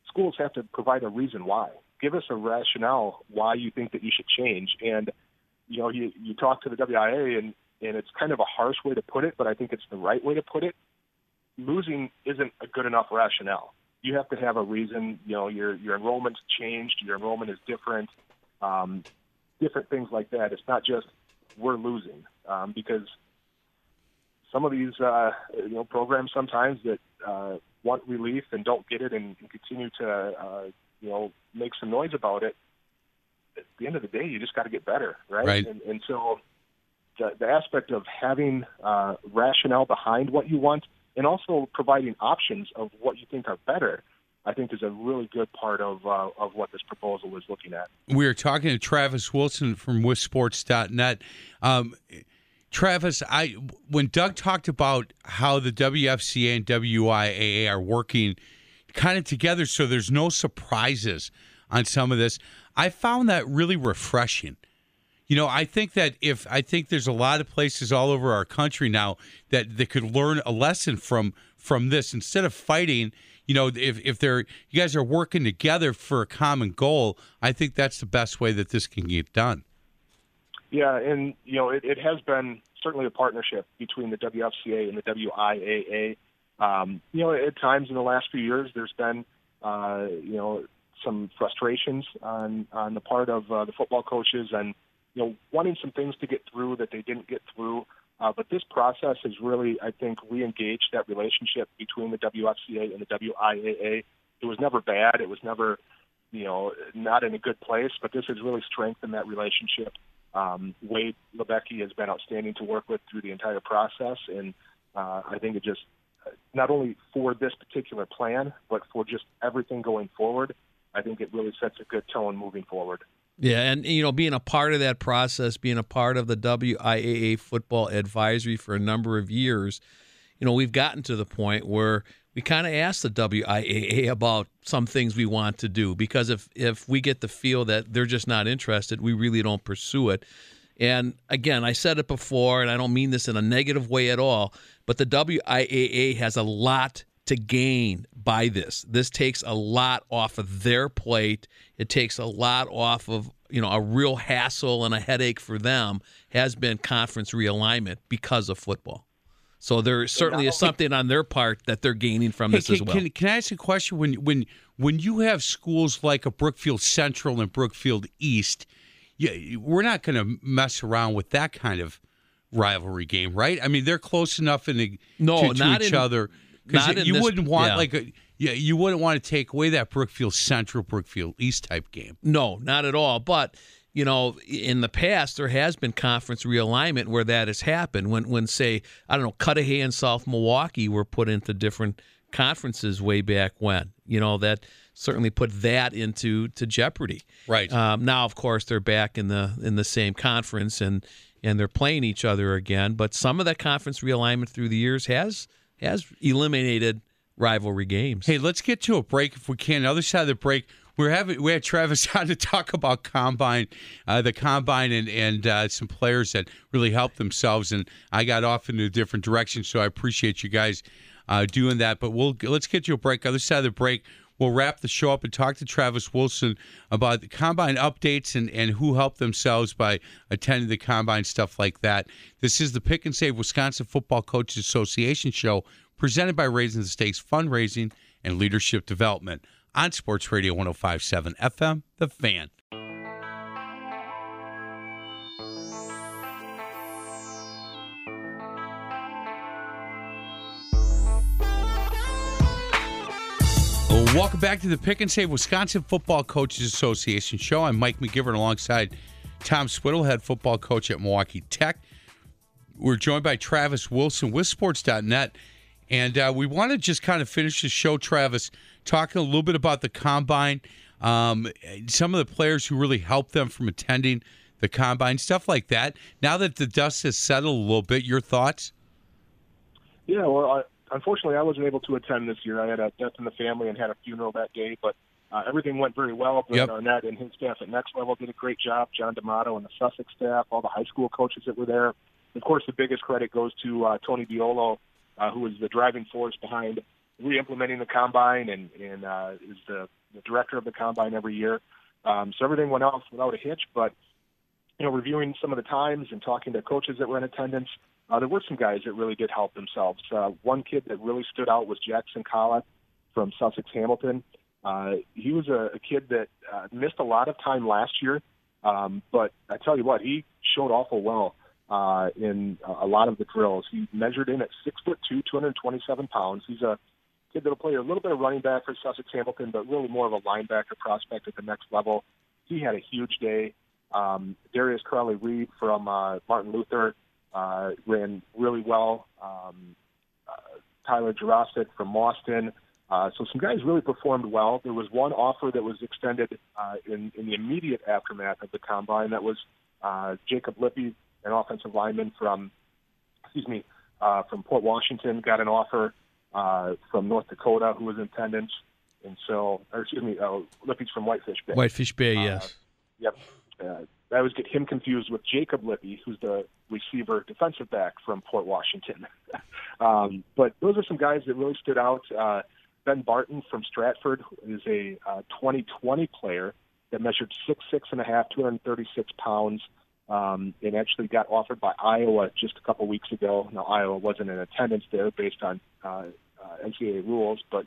schools have to provide a reason why. Give us a rationale why you think that you should change. And you know, you you talk to the WIAA and and it's kind of a harsh way to put it, but I think it's the right way to put it. Losing isn't a good enough rationale. You have to have a reason. You know, your your enrollment's changed, your enrollment is different, um, different things like that. It's not just we're losing um, because some of these uh, you know programs sometimes that uh, want relief and don't get it and, and continue to uh, you know make some noise about it. At the end of the day, you just got to get better, right? Right. And, and so the, the aspect of having uh, rationale behind what you want and also providing options of what you think are better. I think is a really good part of uh, of what this proposal is looking at. We are talking to Travis Wilson from WisSports.net. Um, Travis, I when Doug talked about how the WFCA and WIAA are working kind of together, so there's no surprises on some of this. I found that really refreshing you know, I think that if I think there's a lot of places all over our country now that they could learn a lesson from from this instead of fighting. You know, if if they're you guys are working together for a common goal, I think that's the best way that this can get done. Yeah, and you know, it, it has been certainly a partnership between the WFCA and the WIAA. Um, you know, at times in the last few years, there's been uh, you know some frustrations on on the part of uh, the football coaches and you know, wanting some things to get through that they didn't get through. Uh, but this process has really, I think, re-engaged that relationship between the WFCA and the WIAA. It was never bad. It was never, you know, not in a good place. But this has really strengthened that relationship. Um, Wade Labecki has been outstanding to work with through the entire process, and uh, I think it just not only for this particular plan, but for just everything going forward. I think it really sets a good tone moving forward. Yeah, and you know, being a part of that process, being a part of the WIAA football advisory for a number of years, you know, we've gotten to the point where we kind of ask the WIAA about some things we want to do because if if we get the feel that they're just not interested, we really don't pursue it. And again, I said it before, and I don't mean this in a negative way at all, but the WIAA has a lot to gain by this. This takes a lot off of their plate. It takes a lot off of you know a real hassle and a headache for them has been conference realignment because of football. So there certainly is something on their part that they're gaining from hey, this can, as well. Can, can I ask a question? When when when you have schools like a Brookfield Central and Brookfield East, you, we're not going to mess around with that kind of rivalry game, right? I mean, they're close enough in the, no, to, to each in, other because you this, wouldn't want yeah. like a yeah you wouldn't want to take away that Brookfield Central Brookfield East type game. No, not at all. But you know, in the past there has been conference realignment where that has happened. When when say I don't know Cudahy and South Milwaukee were put into different conferences way back when. You know that certainly put that into to jeopardy. Right um, now, of course, they're back in the in the same conference and and they're playing each other again. But some of that conference realignment through the years has has eliminated rivalry games. Hey, let's get to a break if we can. The other side of the break, we're having we had Travis on to talk about combine, uh, the combine, and and uh, some players that really helped themselves. And I got off into a different direction, so I appreciate you guys uh, doing that. But we'll let's get you a break. Other side of the break, we'll wrap the show up and talk to Travis Wilson about the combine updates and, and who helped themselves by attending the combine, stuff like that. This is the Pick 'n Save Wisconsin Football Coaches Association show presented by Raising the Stakes Fundraising and Leadership Development on Sports Radio 1057 FM, The Fan. Welcome back to the Pick 'n Save Wisconsin Football Coaches Association show. I'm Mike McGivern alongside Tom Swittle, head football coach at Milwaukee Tech. We're joined by Travis Wilson with Sports.net. And uh, we want to just kind of finish the show, Travis, talking a little bit about the combine, um, some of the players who really helped them from attending the combine, stuff like that. Now that the dust has settled a little bit, your thoughts? Yeah, well, I, unfortunately, I wasn't able to attend this year. I had a death in the family and had a funeral that day, but uh, everything went very well. Bill Yep. Arnett and his staff at Next Level did a great job. John D'Amato and the Sussex staff, all the high school coaches that were there. Of course, the biggest credit goes to uh, Tony Diolo, uh, who the driving force behind re-implementing the combine and, and uh, is the, the director of the combine every year. Um, so everything went off without a hitch, but you know, reviewing some of the times and talking to coaches that were in attendance, uh, there were some guys that really did help themselves. Uh, one kid that really stood out was Jackson Collett from Sussex Hamilton. Uh, he was a, a kid that uh, missed a lot of time last year, um, but I tell you what, he showed awful well uh, in a a lot of the drills. He measured in at six foot two, 227 pounds. He's a kid that'll play a little bit of running back for Sussex Hamilton, but really more of a linebacker prospect at the next level. He had a huge day. Um, Darius Crowley Reed from uh, Martin Luther uh, ran really well. Um, uh, Tyler Jurasic from Boston. Uh, so some guys really performed well. There was one offer that was extended uh, in, in the immediate aftermath of the combine. That was uh, Jacob Lippy, an offensive lineman from, excuse me, uh, from Port Washington, got an offer uh, from North Dakota who was in attendance. And so, or excuse me, uh, Lippy's from Whitefish Bay. Whitefish Bay, yes. Yep. Uh, I always get him confused with Jacob Lippy, who's the receiver defensive back from Port Washington. um, but those are some guys that really stood out. Uh, ben Barton from Stratford is a uh, 2020 player that measured six six and a half, 236 pounds, um, and actually got offered by Iowa just a couple weeks ago. Now Iowa wasn't in attendance there based on uh, uh, NCAA rules, but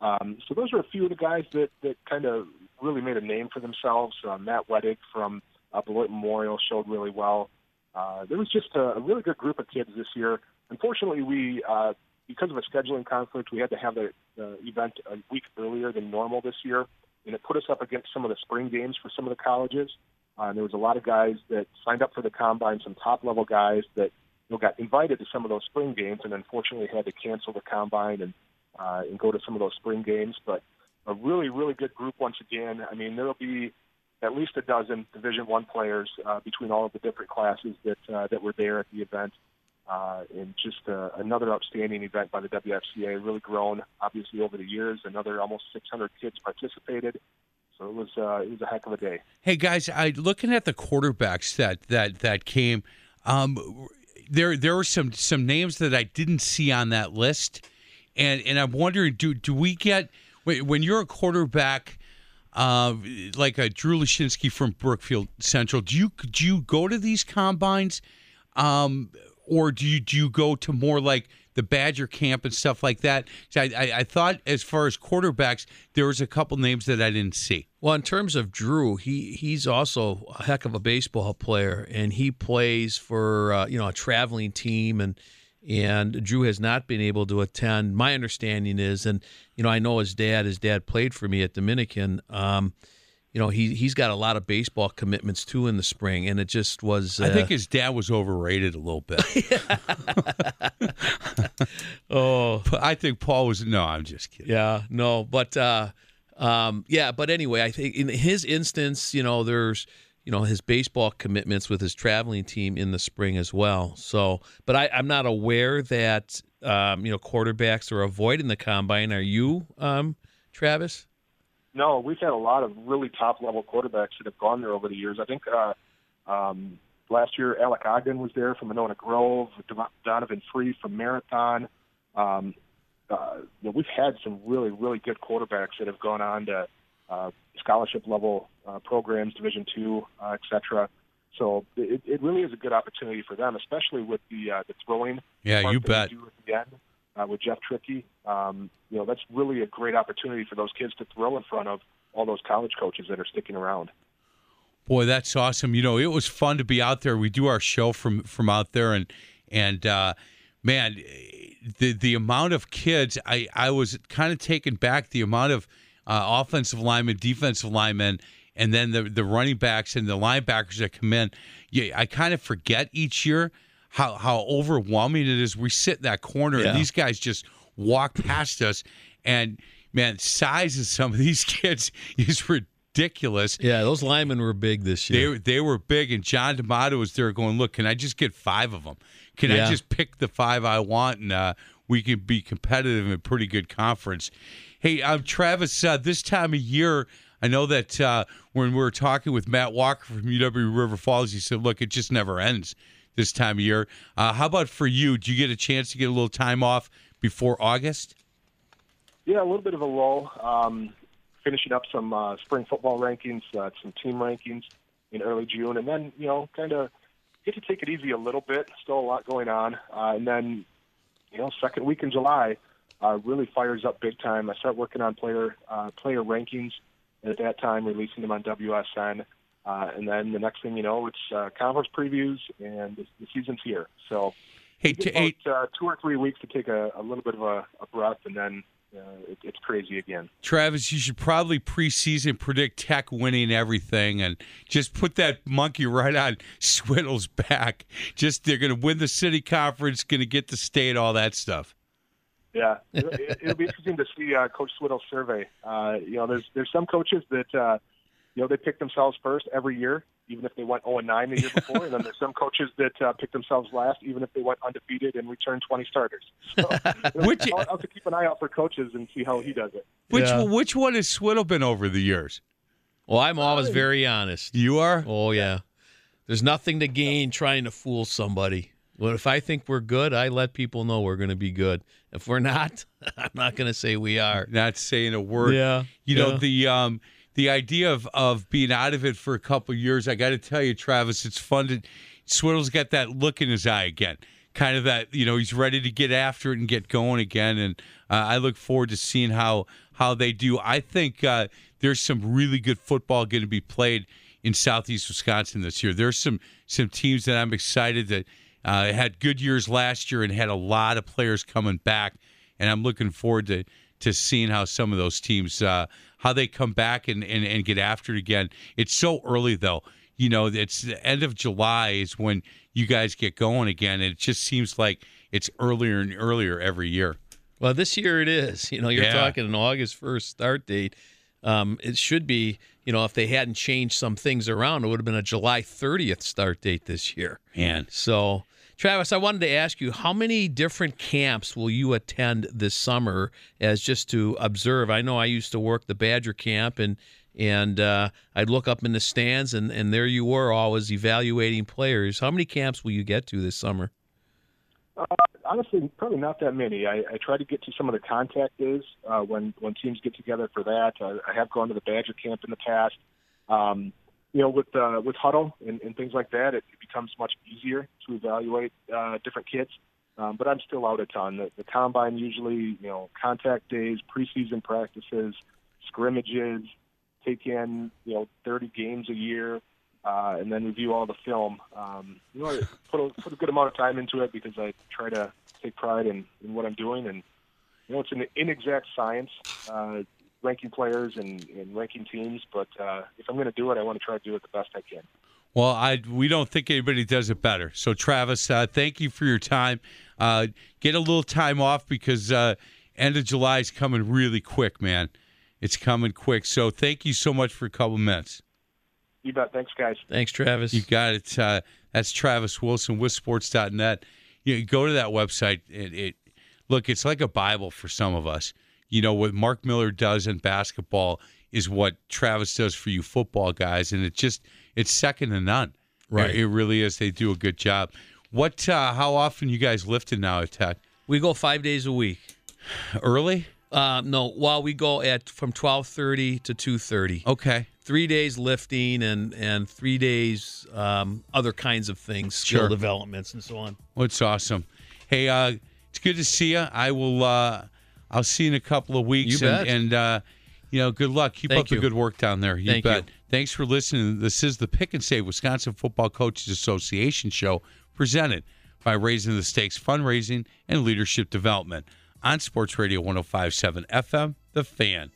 um, so those are a few of the guys that that kind of really made a name for themselves. Uh, Matt Weddick from uh, Beloit Memorial showed really well. Uh, there was just a, a really good group of kids this year. Unfortunately, we uh, because of a scheduling conflict, we had to have the, the event a week earlier than normal this year, and it put us up against some of the spring games for some of the colleges. Uh, there was a lot of guys that signed up for the combine, some top level guys that you know, got invited to some of those spring games, and unfortunately had to cancel the combine and uh, and go to some of those spring games. But a really, really good group once again. I mean, there'll be at least a dozen Division One players uh, between all of the different classes that uh, that were there at the event. Uh, and just uh, another outstanding event by the WFCA, really grown obviously over the years. Another almost 600 kids participated, so it was uh, it was a heck of a day. Hey guys, I looking at the quarterbacks that that that came. Um, there there were some some names that I didn't see on that list, and and I'm wondering do do we get when you're a quarterback? Uh, like a Drew Lashinsky from Brookfield Central. Do you do you go to these combines, um, or do you do you go to more like the Badger camp and stuff like that? So I, I, I thought as far as quarterbacks, there was a couple names that I didn't see. Well, in terms of Drew, he he's also a heck of a baseball player, and he plays for uh, you know a traveling team, and and Drew has not been able to attend. My understanding is, and you know, I know his dad. His dad played for me at Dominican. Um, you know, he he's got a lot of baseball commitments too in the spring, and it just was. Uh, I think his dad was overrated a little bit. oh, I think Paul was. No, I'm just kidding. Yeah, no, but uh, um, yeah, but anyway, I think in his instance, you know, there's you know his baseball commitments with his traveling team in the spring as well. So, but I, I'm not aware that um, you know quarterbacks are avoiding the combine. Are you, um, Travis? No, we've had a lot of really top level quarterbacks that have gone there over the years. I think uh, um, last year Alec Ogden was there from Monona Grove, Donovan Free from Marathon. Um, uh, you know, we've had some really, really good quarterbacks that have gone on to uh, scholarship level uh, programs, Division two, uh, et cetera. So it, it really is a good opportunity for them, especially with the uh, the throwing. Yeah, you bet. at the end uh, with Jeff Tricky. Um, you know, that's really a great opportunity for those kids to throw in front of all those college coaches that are sticking around. Boy, that's awesome. You know, it was fun to be out there. We do our show from from out there, and and uh, man, the the amount of kids, I I was kind of taken back. The amount of uh, offensive linemen, defensive linemen, and then the the running backs and the linebackers that come in. Yeah, I kind of forget each year how how overwhelming it is. We sit in that corner, Yeah. and these guys just walk past us, and man, size of some of these kids is ridiculous. Yeah, those linemen were big this year. They they were big, and John D'Amato was there going, "Look, can I just get five of them? Can Yeah. I just pick the five I want, and uh, we can be competitive in a pretty good conference?" Hey, um, Travis, uh, this time of year, I know that uh, when we were talking with Matt Walker from UW River Falls, he said, "Look, it just never ends this time of year." Uh, how about for you? Do you get a chance to get a little time off before August? Yeah, a little bit of a lull. Um, finishing up some uh, spring football rankings, uh, some team rankings in early June, and then you know, kind of get to take it easy a little bit. Still a lot going on, uh, and then you know, second week in July uh, really fires up big time. I start working on player uh, player rankings, at that time releasing them on WSN. Uh, and then the next thing you know, it's uh, conference previews, and the, the season's here. So, Hey, t- hey, about, uh, two or three weeks to take a, a little bit of a, a breath, and then uh, it, it's crazy again. Travis, you should probably preseason predict Tech winning everything and just put that monkey right on Swiddle's back. Just they're going to win the city conference, going to get the state, all that stuff. Yeah, it'll, it'll be interesting to see uh, Coach Swiddle's survey. Uh, you know, there's there's some coaches that uh, you know they pick themselves first every year, even if they went 0 and 9 the year before, and then there's some coaches that uh, pick themselves last, even if they went undefeated and returned 20 starters. So, Which- I'll, I'll have to keep an eye out for coaches and see how he does it. Which Yeah. which one has Swiddle been over the years? well, I'm always very honest. You are. Oh yeah. There's nothing to gain trying to fool somebody. But if I think we're good, I let people know we're going to be good. If we're not, I'm not going to say we are. Not saying a word. Yeah, You know the um the idea of of being out of it for a couple years. I got to tell you, Travis, it's fun to. Swiddle's got that look in his eye again. Kind of that, you know, he's ready to get after it and get going again. And uh, I look forward to seeing how how they do. I think uh, there's some really good football going to be played in Southeast Wisconsin this year. There's some some teams that I'm excited that uh, had good years last year and had a lot of players coming back, and I'm looking forward to to seeing how some of those teams uh, how they come back and, and and get after it again. It's so early though. You know, it's the end of July is when you guys get going again, and it just seems like it's earlier and earlier every year. Well, this year it is. You know, you're Yeah. talking an August 1st start date. Um, it should be, you know, if they hadn't changed some things around, it would have been a July 30th start date this year. Man, So, Travis, I wanted to ask you how many different camps will you attend this summer as just to observe? I know I used to work the Badger camp and and uh, I'd look up in the stands and, and there you were always evaluating players. How many camps will you get to this summer? Uh, honestly, probably not that many. I, I try to get to some of the contact days uh, when when teams get together for that. I, I have gone to the Badger camp in the past. Um, you know, with uh, with huddle and, and things like that, it, becomes much easier to evaluate uh, different kids. Um, but I'm still out a ton. The, the combine usually, you know, contact days, preseason practices, scrimmages, take in you know 30 games a year, uh, and then review all the film. Um, you know, I put a, put a good amount of time into it because I try to take pride in, in what I'm doing, and you know, it's an inexact science, uh, ranking players and, and ranking teams. But uh, if I'm going to do it, I want to try to do it the best I can. Well, I we don't think anybody does it better. So, Travis, uh, thank you for your time. Uh, get a little time off because uh, end of July is coming really quick, man. It's coming quick. So, thank you so much for a couple minutes. You bet. Thanks, guys. Thanks, Travis. You got it. Uh, that's Travis Wilson with sports.net. You go to that website. It, it look, it's like a Bible for some of us. You know what Mark Miller does in basketball is what Travis does for you football guys, and it just it's second to none. Right. It, it really is. They do a good job. What? Uh, how often you guys lifting now at Tech? We go five days a week. Early? Uh, no, well, we go at from twelve thirty to two thirty. Okay. Three days lifting and and three days um, other kinds of things, skill Sure. developments and so on. Well, it's awesome. Hey, uh, it's good to see you. I will. Uh, I'll see you in a couple of weeks. You and, bet. and uh, you know, good luck. Keep Thank up the good work down there. You Thank bet. you. Thanks for listening. This is the Pick 'n Save Wisconsin Football Coaches Association show presented by Raising the Stakes Fundraising and Leadership Development on Sports Radio 1057 FM, The Fan.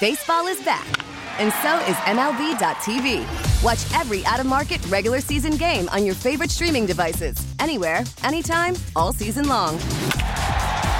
Baseball is back, and so is MLB.tv. Watch every out of market regular season game on your favorite streaming devices, anywhere, anytime, all season long.